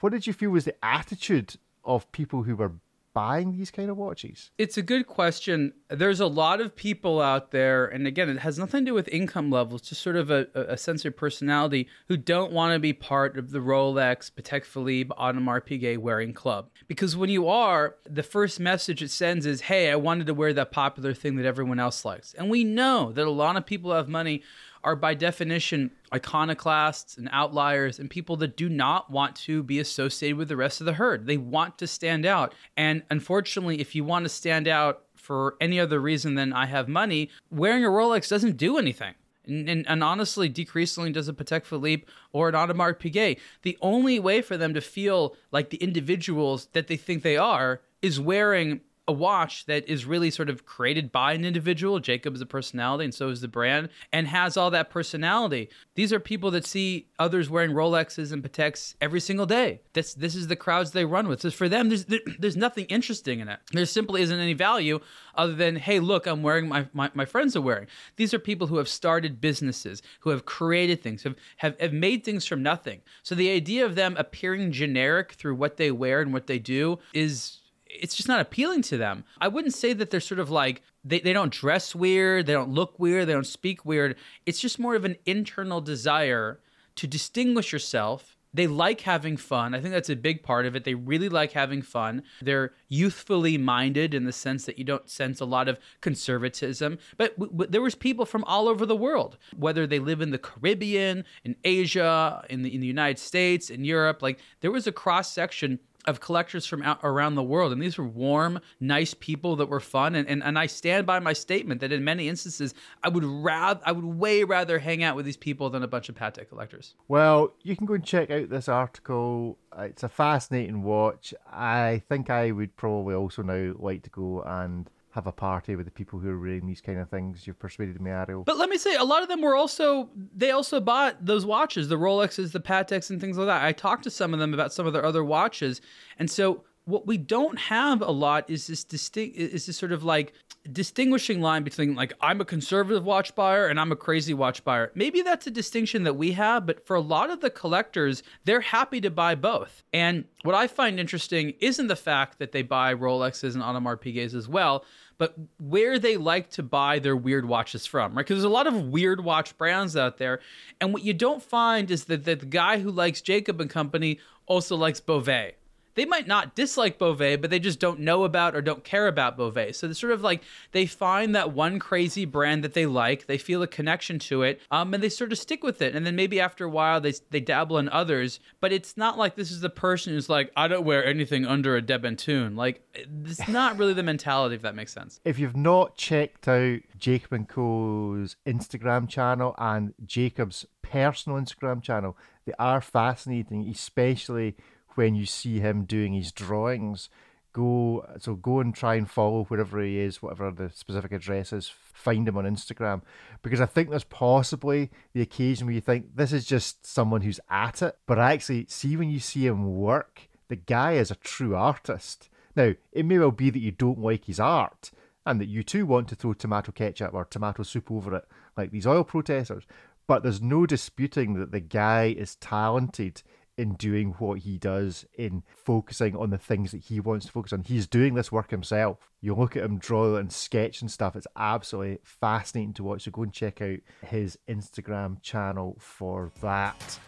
Speaker 3: What did you feel was the attitude of people who were buying these kind of watches?
Speaker 1: It's a good question. There's a lot of people out there, and again, it has nothing to do with income levels, just sort of a, a sense of personality who don't want to be part of the Rolex, Patek Philippe, Audemars Piguet wearing club. Because when you are, the first message it sends is, hey, I wanted to wear that popular thing that everyone else likes. And we know that a lot of people have money are by definition iconoclasts and outliers and people that do not want to be associated with the rest of the herd. They want to stand out. And unfortunately, if you want to stand out for any other reason than I have money, wearing a Rolex doesn't do anything. And, and, and, honestly, decreasingly does a Patek Philippe or an Audemars Piguet. The only way for them to feel like the individuals that they think they are is wearing a watch that is really sort of created by an individual. Jacob is a personality, and so is the brand, and has all that personality. These are people that see others wearing Rolexes and Pateks every single day. This this is the crowds they run with. So for them, there's there's nothing interesting in it. There simply isn't any value other than hey, look, I'm wearing my my, my friends are wearing. These are people who have started businesses, who have created things, have, have have made things from nothing. So the idea of them appearing generic through what they wear and what they do is it's just not appealing to them. I wouldn't say that they're sort of like they, they don't dress weird, they don't look weird, they don't speak weird. It's just more of an internal desire to distinguish yourself. They like having fun. I think that's a big part of it. They really like having fun. They're youthfully minded in the sense that you don't sense a lot of conservatism. But w- w- there was people from all over the world, whether they live in the Caribbean, in Asia, in the in the United States, in Europe. Like there was a cross section of collectors from out around the world. And these were warm, nice people that were fun. And, and, and I stand by my statement that in many instances, I would rather, I would way rather hang out with these people than a bunch of Patek collectors.
Speaker 3: Well, you can go and check out this article. It's a fascinating watch. I think I would probably also now like to go and have a party with the people who are wearing these kind of things. You've persuaded me, Ariel.
Speaker 1: But let me say, a lot of them were also they also bought those watches, the Rolexes, the Pateks, and things like that. I talked to some of them about some of their other watches, and so what we don't have a lot is this distinct is this sort of like distinguishing line between like I'm a conservative watch buyer and I'm a crazy watch buyer. Maybe that's a distinction that we have, but for a lot of the collectors, they're happy to buy both. And what I find interesting isn't the fact that they buy Rolexes and Audemars Piguets as well, but where they like to buy their weird watches from, right? Because there's a lot of weird watch brands out there, and what you don't find is that, the guy who likes Jacob and Company also likes Bovet they might not dislike Bovet, but they just don't know about or don't care about Bovet. So it's sort of like they find that one crazy brand that they like, they feel a connection to it, um, and they sort of stick with it. And then maybe after a while they they dabble in others, but it's not like this is the person who's like, I don't wear anything under a De Bethune. Like it's not really the mentality, if that makes sense.
Speaker 3: If you've not checked out Jacob and Co.'s Instagram channel and Jacob's personal Instagram channel, they are fascinating, especially when you see him doing his drawings go so go and try and follow wherever he is whatever the specific address is find him on instagram. Because i think there's possibly the occasion where you think this is just someone who's at it. But actually see when you see him work the guy is a true artist. Now it may well be that you don't like his art and that you too want to throw tomato ketchup or tomato soup over it like these oil protesters but there's no disputing that the guy is talented in doing what he does, in focusing on the things that he wants to focus on. He's doing this work himself. You look at him draw and sketch and stuff, it's absolutely fascinating to watch. So go and check out his Instagram channel for that.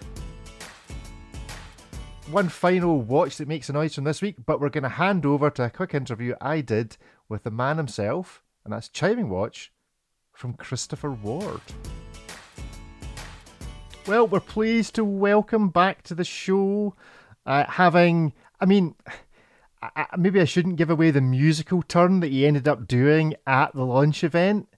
Speaker 3: One final watch that makes a noise from this week, but we're going to hand over to a quick interview I did with the man himself, and that's Chiming Watch from Christopher Ward. Well, we're pleased to welcome back to the show, uh, having, I mean, I, maybe I shouldn't give away the musical turn that he ended up doing at the launch event.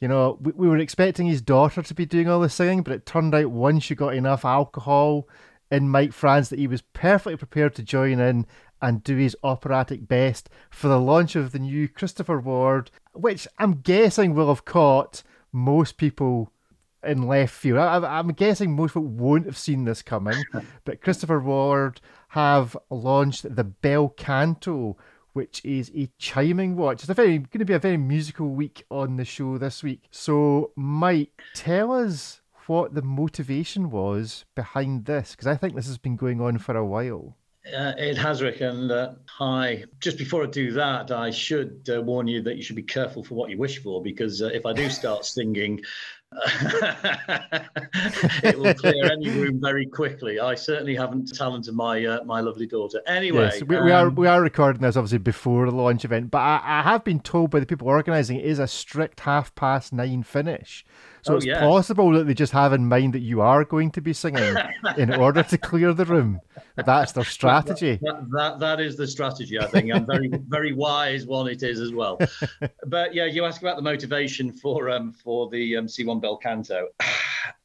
Speaker 3: You know, we, we were expecting his daughter to be doing all the singing, but it turned out once she got enough alcohol in Mike France that he was perfectly prepared to join in and do his operatic best for the launch of the new Christopher Ward, which I'm guessing will have caught most people in left field. I, am guessing most people won't have seen this coming, but Christopher Ward have launched the Bel Canto, which is a chiming watch. It's a very going to be a very musical week on the show this week. So, Mike, tell us what the motivation was behind this, because I think this has been going on for a while.
Speaker 5: Uh, it has, Rick. And uh, hi. Just before I do that, I should uh, warn you that you should be careful for what you wish for, because uh, if I do start singing, it will clear any room very quickly. I certainly haven't talented my uh, my lovely daughter. Anyway,
Speaker 3: yes, we, um, we, are um, we are recording this obviously before the launch event, but I, I have been told by the people organising it is a strict half past nine finish. So oh, it's yes. possible that they just have in mind that you are going to be singing in order to clear the room. That's their strategy.
Speaker 5: That, that, that, that is the strategy, I think, and very very wise one it is as well. but yeah, you ask about the motivation for um for the um, C1 Bel Canto.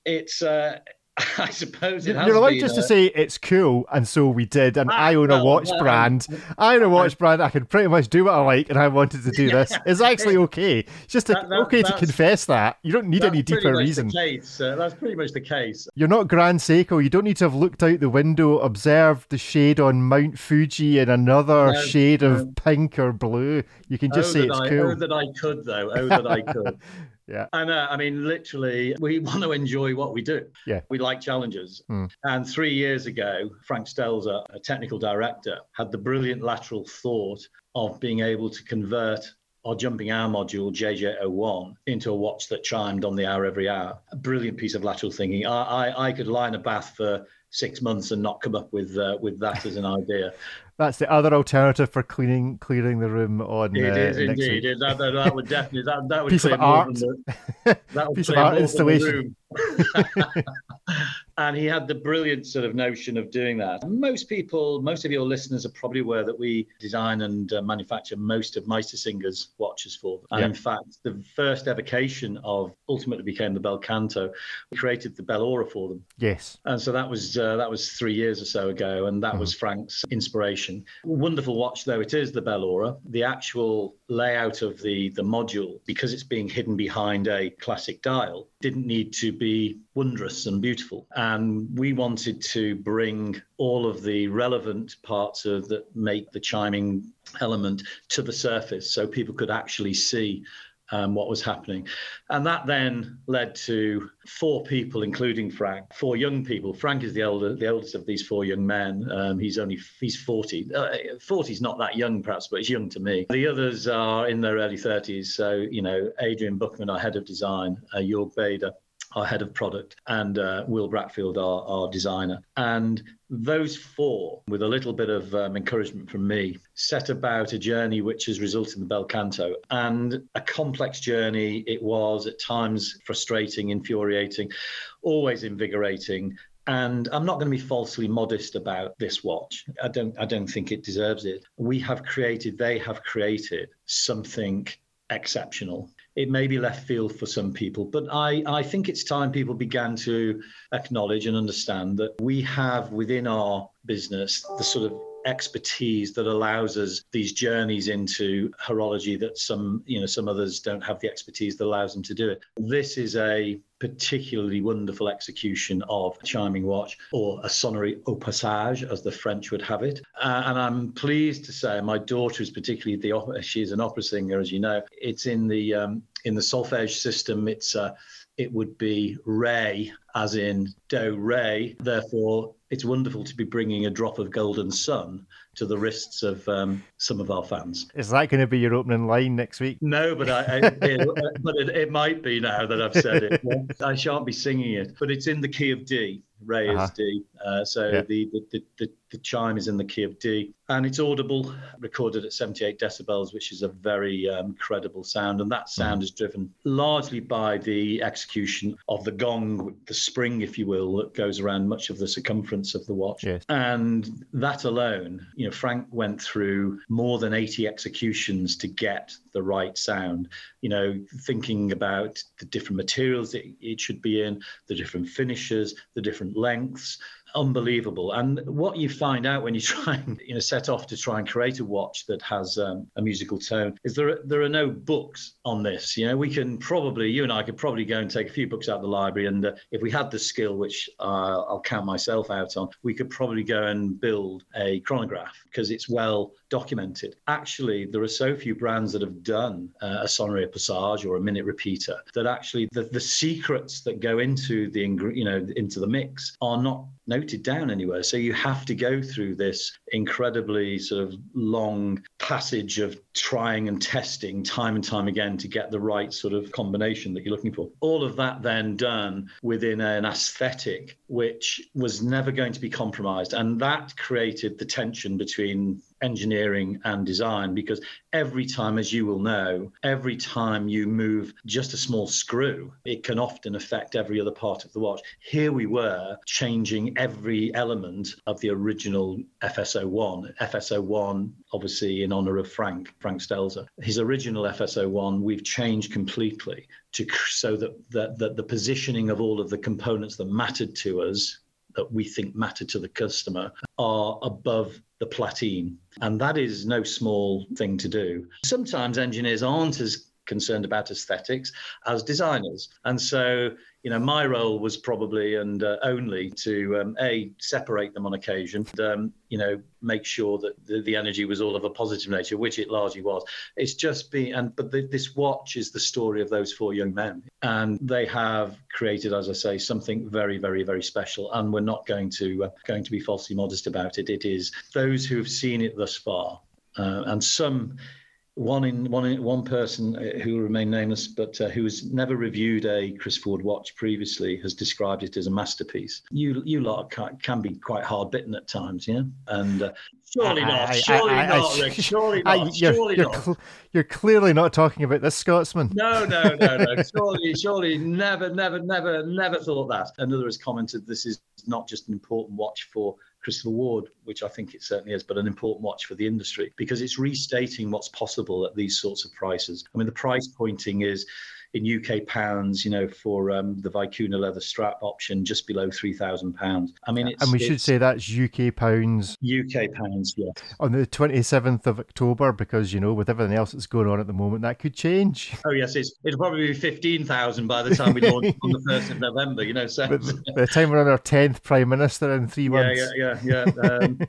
Speaker 5: It's uh, I suppose it
Speaker 3: You're allowed just to say it's cool, and so we did. And ah, I own a watch brand. I own a watch brand. I can pretty much do what I like, and I wanted to do this. It's actually okay. It's just a, that, that, okay to confess that. You don't need any deeper reason.
Speaker 5: case. Uh, that's pretty much the case.
Speaker 3: You're not Grand Seiko. You don't need to have looked out the window, observed the shade on Mount Fuji and another no, shade no. of pink or blue. You can just oh, say it's
Speaker 5: I,
Speaker 3: cool.
Speaker 5: Oh, that I could, though. Oh, that I could.
Speaker 3: Yeah.
Speaker 5: And uh, I mean, literally, we want to enjoy what we do.
Speaker 3: Yeah.
Speaker 5: We like challenges. Mm. And three years ago, Frank Stelzer, a technical director, had the brilliant lateral thought of being able to convert our jumping hour module JJ01 into a watch that chimed on the hour every hour. A brilliant piece of lateral thinking. I, I, I could lie in a bath for six months and not come up with uh, with that as an idea.
Speaker 3: That's the other alternative for cleaning clearing the room on.
Speaker 5: It uh, is indeed. That, that, that, would definitely that, that would piece of art.
Speaker 3: The, that would piece of art installation.
Speaker 5: and he had the brilliant sort of notion of doing that. Most people, most of your listeners are probably aware that we design and uh, manufacture most of Meister Meistersinger's watches for them. And yeah. in fact, the first evocation of ultimately became the Bel Canto. We created the Bell Hora for them.
Speaker 3: Yes.
Speaker 5: And so that was uh, that was three years or so ago, and that mm. was Frank's inspiration. Wonderful watch though it is, the Bell Hora. The actual layout of the the module, because it's being hidden behind a classic dial, didn't need to be wondrous and beautiful. And we wanted to bring all of the relevant parts of that make the chiming element to the surface so people could actually see um, what was happening. And that then led to four people, including Frank, four young people. Frank is the elder, the eldest of these four young men. Um, he's only he's 40. Uh, 40 is not that young, perhaps, but it's young to me. The others are in their early 30s. So you know, Adrian Buchmann, our head of design, uh, Jörg Bader, our head of product, and uh, Will Bratfield, our, our designer. And those four, with a little bit of um, encouragement from me, set about a journey which has resulted in the Bel Canto. And a complex journey it was, at times frustrating, infuriating, always invigorating. And I'm not going to be falsely modest about this watch. I don't I don't think it deserves it. We have created, they have created something exceptional it may be left field for some people, but I, I think it's time people began to acknowledge and understand that we have within our business the sort of expertise that allows us these journeys into horology that some you know some others don't have the expertise that allows them to do it. This is a particularly wonderful execution of a chiming watch or a sonnerie au passage as the french would have it. Uh, and i'm pleased to say my daughter is particularly the opera she is an opera singer as you know. It's in the um, in the solfege system. It's uh, it would be Ray, as in Do Ray. Therefore, it's wonderful to be bringing a drop of golden sun to the wrists of um, some of our fans.
Speaker 3: Is that going to be your opening line next week?
Speaker 5: No, but I, I it, but it, it, might be now that I've said it. I shan't be singing it, but it's in the key of D. Ray uh-huh. is D. Uh, so yeah. the, the, the, the, chime is in the key of D. And it's audible, recorded at 78 decibels, which is a very um, credible sound. And that sound mm. is driven largely by the execution of the gong, the spring, if you will, that goes around much of the circumference of the watch.
Speaker 3: Yes.
Speaker 5: And that alone, you know, Frank went through more than 80 executions to get the right sound. You know, thinking about the different materials that it should be in, the different finishes, the different lengths unbelievable. And what you find out when you try and you know set off to try and create a watch that has um, a musical tone is there are, there are no books on this. You know, we can probably you and I could probably go and take a few books out of the library, and uh, if we had the skill, which uh, I'll count myself out on, we could probably go and build a chronograph because it's well documented. Actually, there are so few brands that have done uh, a sonnerie passage or a minute repeater that actually the, the secrets that go into the you know into the mix are not noted down anywhere. So you have to go through this incredibly sort of long passage of trying and testing time and time again to get the right sort of combination that you're looking for. All of that then done within an aesthetic which was never going to be compromised. And that created the tension between engineering and design because every time, as you will know, every time you move just a small screw, it can often affect every other part of the watch. Here we were changing every element of the original FS01. FS01, obviously in honor of Frank, Frank Stelzer. His original FS01, we've changed completely to so that, that, that the positioning of all of the components that mattered to us that we think matter to the customer are above the platine. And that is no small thing to do. Sometimes engineers aren't as concerned about aesthetics as designers. And so you know, my role was probably and uh, only to um, a separate them on occasion, and, um, you know, make sure that the, the, energy was all of a positive nature, which it largely was. It's just been, and but the, this watch is the story of those four young men, and they have created, as I say, something very, very, very special. And we're not going to uh, going to be falsely modest about it. It is those who have seen it thus far, uh, and some one in one in, one person uh, who will remain nameless, but uh, who has never reviewed a Chris Ward watch previously, has described it as a masterpiece. You you lot can, can be quite hard bitten at times, yeah, and uh, surely I, not, I, surely I, not, Rick, surely not,
Speaker 3: you're,
Speaker 5: surely
Speaker 3: you're
Speaker 5: not.
Speaker 3: Cl- you're clearly not talking about this Scotsman.
Speaker 5: No, no, no, no. surely, surely, never, never, never, never thought that. Another has commented, this is not just an important watch for Christopher Ward, which I think it certainly is, but an important watch for the industry because it's restating what's possible at these sorts of prices. I mean, the price pointing is in UK pounds, you know, for um, the Vicuna leather strap option, just below three thousand pounds. I mean,
Speaker 3: and we should say that's UK pounds.
Speaker 5: UK pounds, yes.
Speaker 3: On the twenty seventh of October, because you know, with everything else that's going on at the moment, that could change.
Speaker 5: Oh yes, it's, it'll probably be fifteen thousand by the time we launch on the first of November. You know, so
Speaker 3: by the time we're on our tenth prime minister in three months.
Speaker 5: Yeah, yeah, yeah, yeah. Um,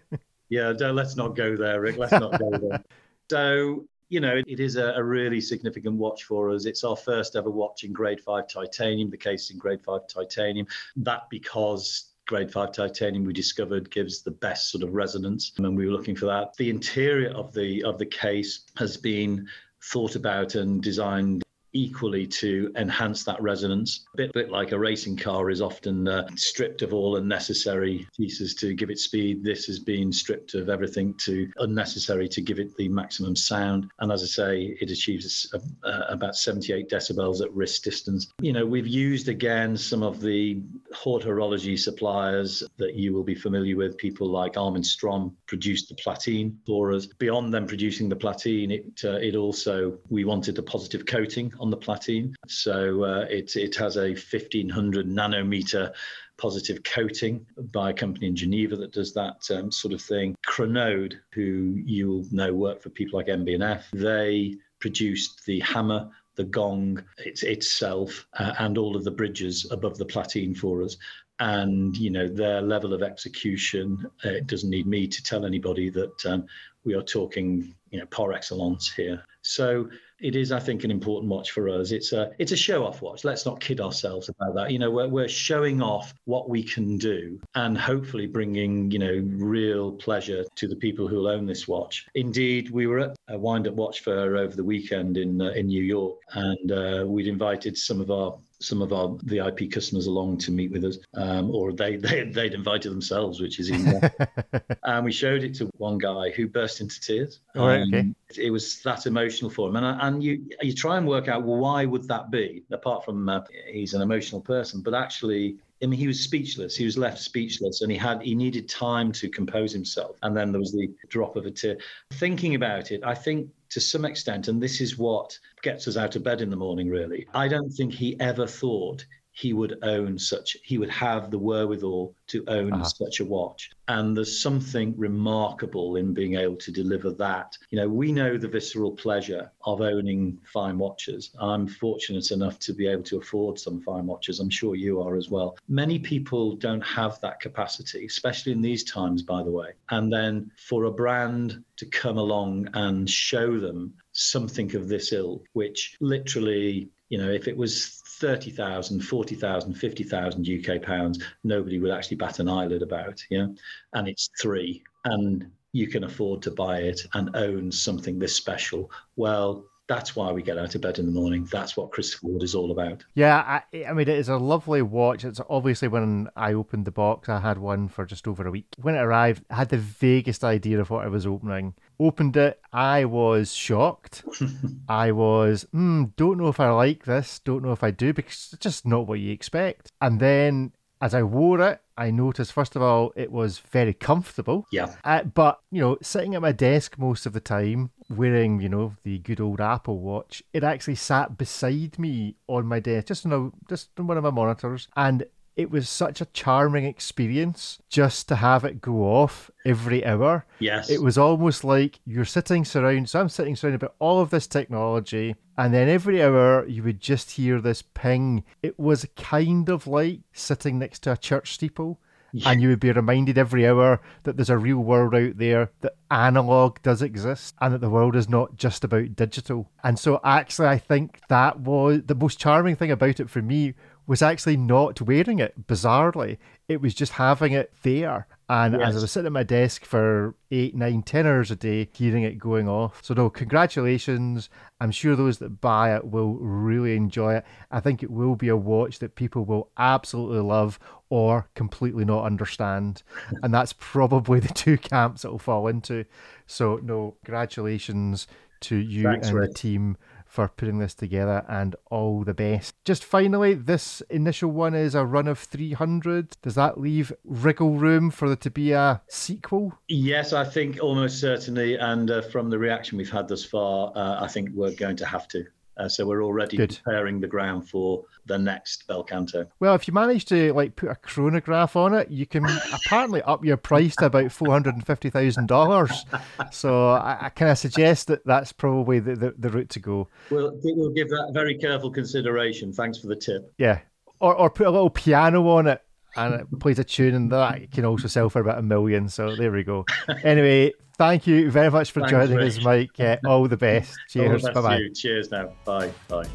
Speaker 5: yeah, let's not go there, Rick. Let's not go there. So you know, it is a, a, really significant watch for us. It's our first ever watch in grade five titanium, the case in grade five titanium. That because grade five titanium we discovered gives the best sort of resonance and we were looking for that the interior of the of the case has been thought about and designed equally to enhance that resonance. A bit, bit like a racing car is often uh, stripped of all unnecessary pieces to give it speed. This has been stripped of everything to unnecessary to give it the maximum sound. And as I say, it achieves uh, uh, about 78 decibels at wrist distance. You know, we've used again some of the horology suppliers that you will be familiar with. People like Armin Strom produced the platine for us. Beyond them producing the platine, it uh, it also we wanted a positive coating on the platine. So uh, it, it has a 1500 nanometer positive coating by a company in Geneva that does that um, sort of thing. Chronode, who you'll know work for people like MB&F, they produced the hammer the gong it's, itself uh, and all of the bridges above the platine for us and you know their level of execution uh, it doesn't need me to tell anybody that um, we are talking you know par excellence here so it is, I think, an important watch for us. It's a it's a show off watch. Let's not kid ourselves about that. You know, we're we're showing off what we can do and hopefully bringing you know real pleasure to the people who own this watch. Indeed, we were at a wind up watch fair over the weekend in uh, in New York, and uh, we'd invited some of our some of our VIP customers along to meet with us, um, or they, they they'd invited themselves, which is even more and we showed it to one guy who burst into tears.
Speaker 3: Oh, um, okay.
Speaker 5: It was that emotional for him, and and you you try and work out well, why would that be? Apart from uh, he's an emotional person, but actually I mean, he was speechless. He was left speechless, and he had he needed time to compose himself. And then there was the drop of a tear. Thinking about it, I think to some extent, and this is what gets us out of bed in the morning. Really, I don't think he ever thought he would own such he would have the wherewithal to own uh-huh. such a watch. And there's something remarkable in being able to deliver that. You know we know the visceral pleasure of owning fine watches. I'm fortunate enough to be able to afford some fine watches. I'm sure you are as well. Many people don't have that capacity especially in these times by the way. And then for a brand to come along and show them something of this ilk which literally you know if it was 30,000, 40,000, 50,000 UK pounds, nobody would actually bat an eyelid about. Yeah. And it's three. And you can afford to buy it and own something this special. Well, that's why we get out of bed in the morning. That's what Christopher Ward is all about.
Speaker 3: Yeah, I, I, mean, it is a lovely watch. It's obviously when I opened the box, I had one for just over a week. When it arrived, I had the vaguest idea of what I was opening. Opened it, I was shocked. I was, hmm, don't know if I like this, don't know if I do, because it's just not what you expect. And then as I wore it, I noticed first of all it was very comfortable.
Speaker 5: Yeah.
Speaker 3: Uh, but you know, sitting at my desk most of the time, wearing you know the good old Apple Watch, it actually sat beside me on my desk, just on a, just on one of my monitors, and it was such a charming experience just to have it go off every hour.
Speaker 5: Yes.
Speaker 3: It was almost like you're sitting surrounded, so I'm sitting surrounded by all of this technology, and then every hour you would just hear this ping. It was kind of like sitting next to a church steeple. Yeah. And you would be reminded every hour that there's a real world out there, that analog does exist, and that the world is not just about digital. And so, actually, I think that was the most charming thing about it for me was actually not wearing it, bizarrely. It was just having it there. And yes. as I was sitting at my desk for eight, nine, ten hours a day, hearing it going off. So, no, congratulations. I'm sure those that buy it will really enjoy it. I think it will be a watch that people will absolutely love or completely not understand. and that's probably the two camps it will fall into. So, no, congratulations to you Thanks, and Rick. the team for putting this together and all the best. Just finally, this initial one is a run of 300. Does that leave wriggle room for there to be a sequel?
Speaker 5: Yes, I think almost certainly. And uh, from the reaction we've had thus far, uh, I think we're going to have to. Uh, so we're already Good. preparing the ground for the next bel canto.
Speaker 3: Well, if you manage to like put a chronograph on it, you can apparently up your price to about four hundred and fifty thousand dollars. So I, I kind of suggest that that's probably the, the, the route to go.
Speaker 5: We'll we'll give that very careful consideration. Thanks for the tip.
Speaker 3: Yeah, or or put a little piano on it and it plays a tune, and that can also sell for about a million. So there we go. Anyway, thank you very much for Thanks, joining Rich. us, Mike. Uh, all the best. Cheers. Bye bye.
Speaker 5: Cheers now. Bye. Bye.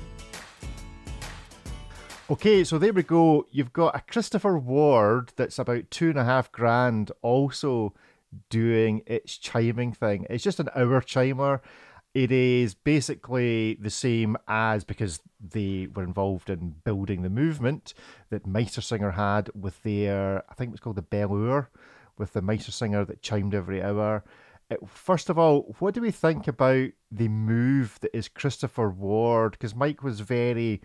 Speaker 3: Okay, so there we go. You've got a Christopher Ward that's about two and a half grand also doing its chiming thing. It's just an hour chimer. It is basically the same as because they were involved in building the movement that Meistersinger had with their, I think it was called the Bell Hora, with the Meistersinger that chimed every hour. It, first of all, what do we think about the move that is Christopher Ward? Because Mike was very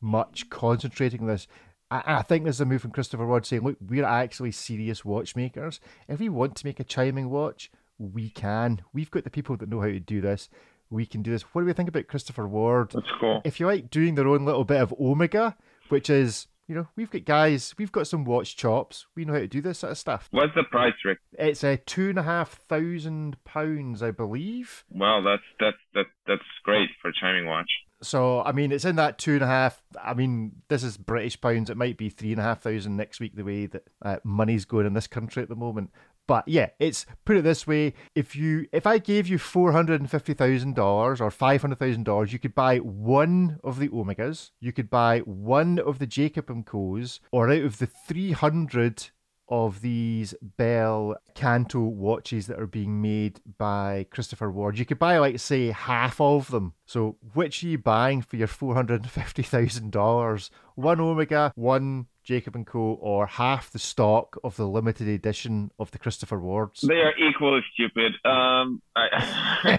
Speaker 3: much concentrating on this. I, I think there's a move from Christopher Ward saying, look, we're actually serious watchmakers. If we want to make a chiming watch, we can. We've got the people that know how to do this. We can do this. What do we think about Christopher Ward?
Speaker 4: That's cool.
Speaker 3: If you like doing their own little bit of Omega, which is you know, we've got guys, we've got some watch chops. We know how to do this sort of stuff.
Speaker 4: What's the price, Rick?
Speaker 3: It's a two and a half thousand pounds, I believe.
Speaker 4: Wow, that's that's that that's great for a chiming watch.
Speaker 3: So I mean, it's in that two and a half. I mean, this is British pounds. It might be three and a half thousand next week. The way that uh, money's going in this country at the moment. But yeah, it's put it this way: if you if I gave you four hundred and fifty thousand dollars or five hundred thousand dollars, you could buy one of the Omegas, you could buy one of the Jacob and Co's, or out of the three hundred of these Bel Canto watches that are being made by Christopher Ward. You could buy, like, say, half of them. So, which are you buying for your $450,000? One Omega, one Jacob and Co. or half the stock of the limited edition of the Christopher Wards?
Speaker 4: They are equally stupid. Um, I,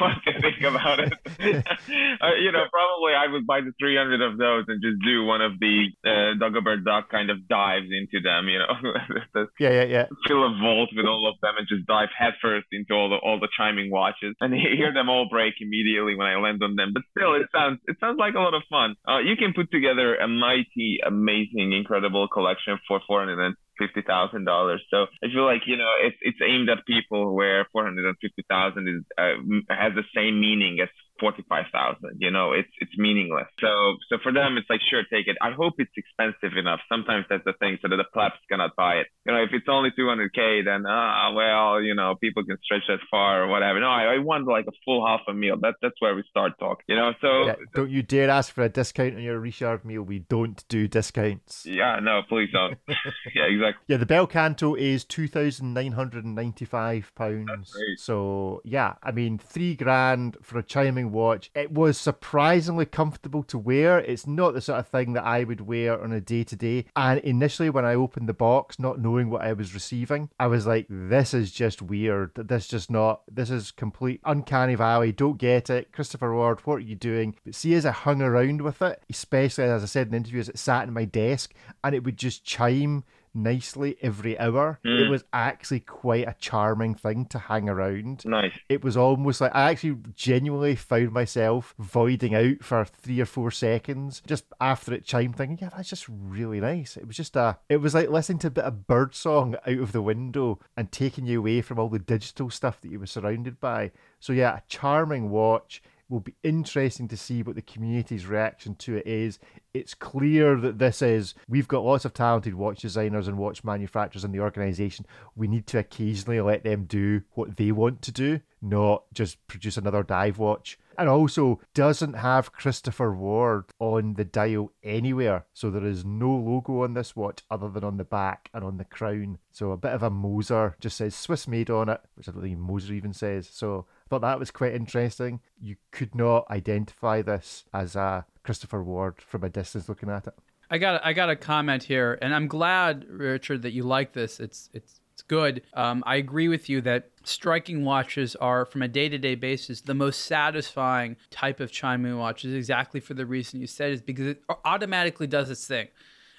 Speaker 4: what to think about it? uh, you know, probably I would buy the 300 of those and just do one of the uh, Dagobert Duck kind of dives into them. You know,
Speaker 3: yeah, yeah, yeah.
Speaker 4: Fill a vault with all of them and just dive headfirst into all the all the chiming watches and hear them all break immediately when I land on them. But still, it sounds it sounds like a lot of fun. Uh, you can put together a mighty, amazing, incredible collection for four hundred and fifty thousand dollars. So I feel like you know it's it's aimed at people where four hundred and fifty thousand is uh, has the same meaning as forty five thousand. You know, it's it's meaningless. So so for them, it's like sure, take it. I hope it's expensive enough. Sometimes that's the thing, so that the plebs cannot buy it. You know, if it's only two hundred k, then ah uh, well, you know, people can stretch that far or whatever. No, I, I want like a full half a meal. That that's where we start talking. You know, so
Speaker 3: yeah, don't you dare ask for a discount on your Richard Mille. We don't do discounts.
Speaker 4: Yeah, no, please don't. yeah, exactly.
Speaker 3: Yeah, the bel canto is two thousand nine hundred and ninety-five pounds. So yeah, I mean, three grand for a chiming watch. It was surprisingly comfortable to wear. It's not the sort of thing that I would wear on a day-to-day. And initially, when I opened the box, not knowing what I was receiving, I was like, "This is just weird. This just not. This is complete uncanny valley. Don't get it, Christopher Ward. What are you doing?" But see, as I hung around with it, especially as I said in interviews, it sat in my desk and it would just chime nicely every hour. Mm. It hmm. was actually quite a charming thing to hang around.
Speaker 4: Nice.
Speaker 3: It was almost like I actually genuinely found myself voiding out for three or four seconds just after it chimed, thinking, yeah, that's just really nice. It was just a, it was like listening to a bit of bird song out of the window and taking you away from all the digital stuff that you were surrounded by. So yeah, a charming watch will be interesting to see what the community's reaction to it is. It's clear that this is, we've got lots of talented watch designers and watch manufacturers in the organisation. We need to occasionally let them do what they want to do, not just produce another dive watch. And also doesn't have Christopher Ward on the dial anywhere. So there is no logo on this watch other than on the back and on the crown. So a bit of a Moser just says Swiss made on it, which I don't think Moser even says. So thought that was quite interesting. You could not identify this as a Christopher Ward from a distance looking at it.
Speaker 1: I got I got a comment here, and I'm glad, Richard, that you like this. It's it's it's good. Um, I agree with you that striking watches are, from a day-to-day basis, the most satisfying type of chiming watches. Exactly for the reason you said, is because it automatically does its thing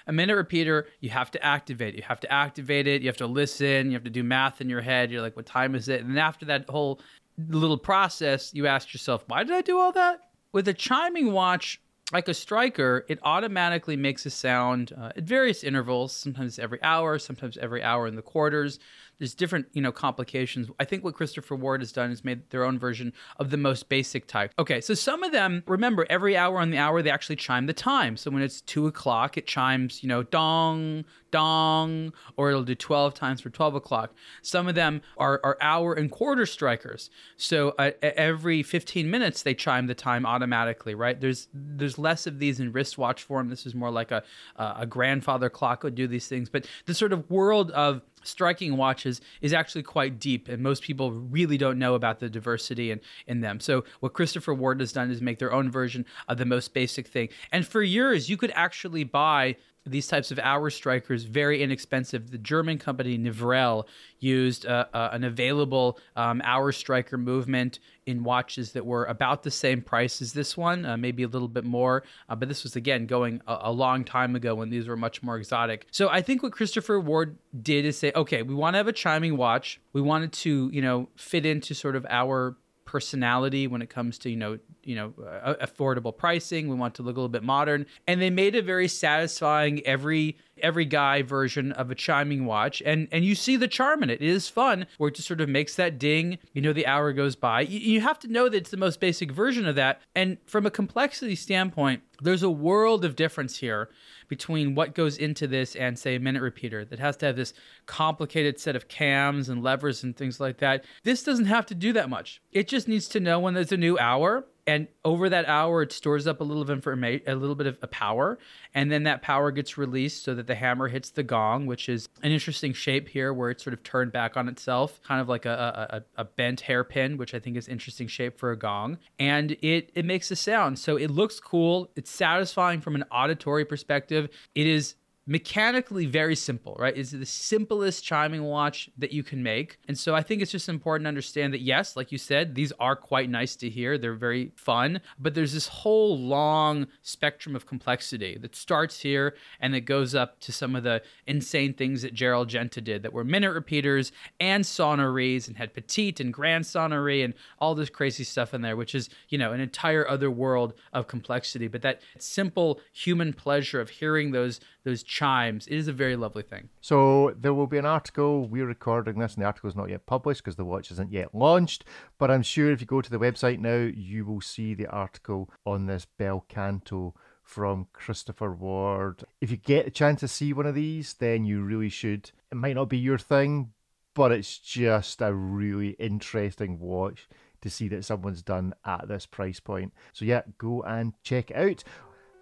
Speaker 1: a minute repeater, you have to activate. You have to activate it. You have to listen. You have to do math in your head. You're like, what time is it? And then after that whole little process, you ask yourself, why did I do all that? With a chiming watch, like a striker, it automatically makes a sound uh, at various intervals, sometimes every hour, sometimes every hour in the quarters there's different you know complications. I think what christopher ward has done is made their own version of the most basic type. Okay so some of them remember every hour on the hour they actually chime the time. So when it's two o'clock it chimes you know dong dong or it'll do 12 times for 12 o'clock. Some of them are, are hour and quarter strikers. So uh, every 15 minutes they chime the time automatically right? There's there's less of these in wristwatch form. This is more like a a grandfather clock would do these things. But the sort of world of striking watches is actually quite deep, and most people really don't know about the diversity in, in them. So, what Christopher Ward has done is make their own version of the most basic thing. And for years, you could actually buy these types of hour strikers very inexpensive. The German company Nivrel used uh, uh, an available um, hour striker movement in watches that were about the same price as this one, uh, maybe a little bit more. Uh, but this was again going a, a, long time ago when these were much more exotic. So I think what Christopher Ward did is say, okay, we want to have a chiming watch. We wanted to, you know, fit into sort of our personality when it comes to you know you know uh, affordable pricing. We want to look a little bit modern, and they made a very satisfying every every guy version of a chiming watch, and and you see the charm in it. It is fun where it just sort of makes that ding. You know, the hour goes by. You, you have to know that it's the most basic version of that, and from a complexity standpoint, there's a world of difference here between what goes into this and say a minute repeater that has to have this complicated set of cams and levers and things like that. This doesn't have to do that much. It just needs to know when there's a new hour and over that hour it stores up a little of information a little bit of a power and then that power gets released so that the hammer hits the gong which is an interesting shape here where it's sort of turned back on itself kind of like a, a, a bent hairpin which i think is interesting shape for a gong. And it it makes a sound. So it looks cool. It's satisfying from an auditory perspective. It is mechanically very simple, right? Is the simplest chiming watch that you can make. And so I think it's just important to understand that yes, like you said, these are quite nice to hear. They're very fun, but there's this whole long spectrum of complexity that starts here and that goes up to some of the insane things that Gerald Genta did that were minute repeaters and sonneries and had petite and grand sonnerie and all this crazy stuff in there, which is, you know, an entire other world of complexity. But that simple human pleasure of hearing those those chimes. It is a very lovely thing.
Speaker 3: So there will be an article. We're recording this, and the article is not yet published because the watch isn't yet launched. But I'm sure if you go to the website now, you will see the article on this Bel Canto from Christopher Ward. If you get a chance to see one of these, then you really should. It might not be your thing, but it's just a really interesting watch to see that someone's done at this price point. So yeah, go and check out.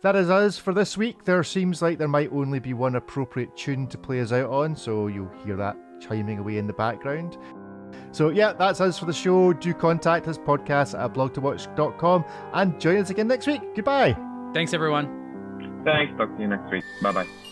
Speaker 3: That is us for this week. There seems like there might only be one appropriate tune to play us out on, so you'll hear that chiming away in the background. So, yeah, that's us for the show. Do contact us, podcast at blogtowatch.com, and join us again next week. Goodbye.
Speaker 1: Thanks, everyone.
Speaker 6: Thanks. Talk to you next week. Bye bye.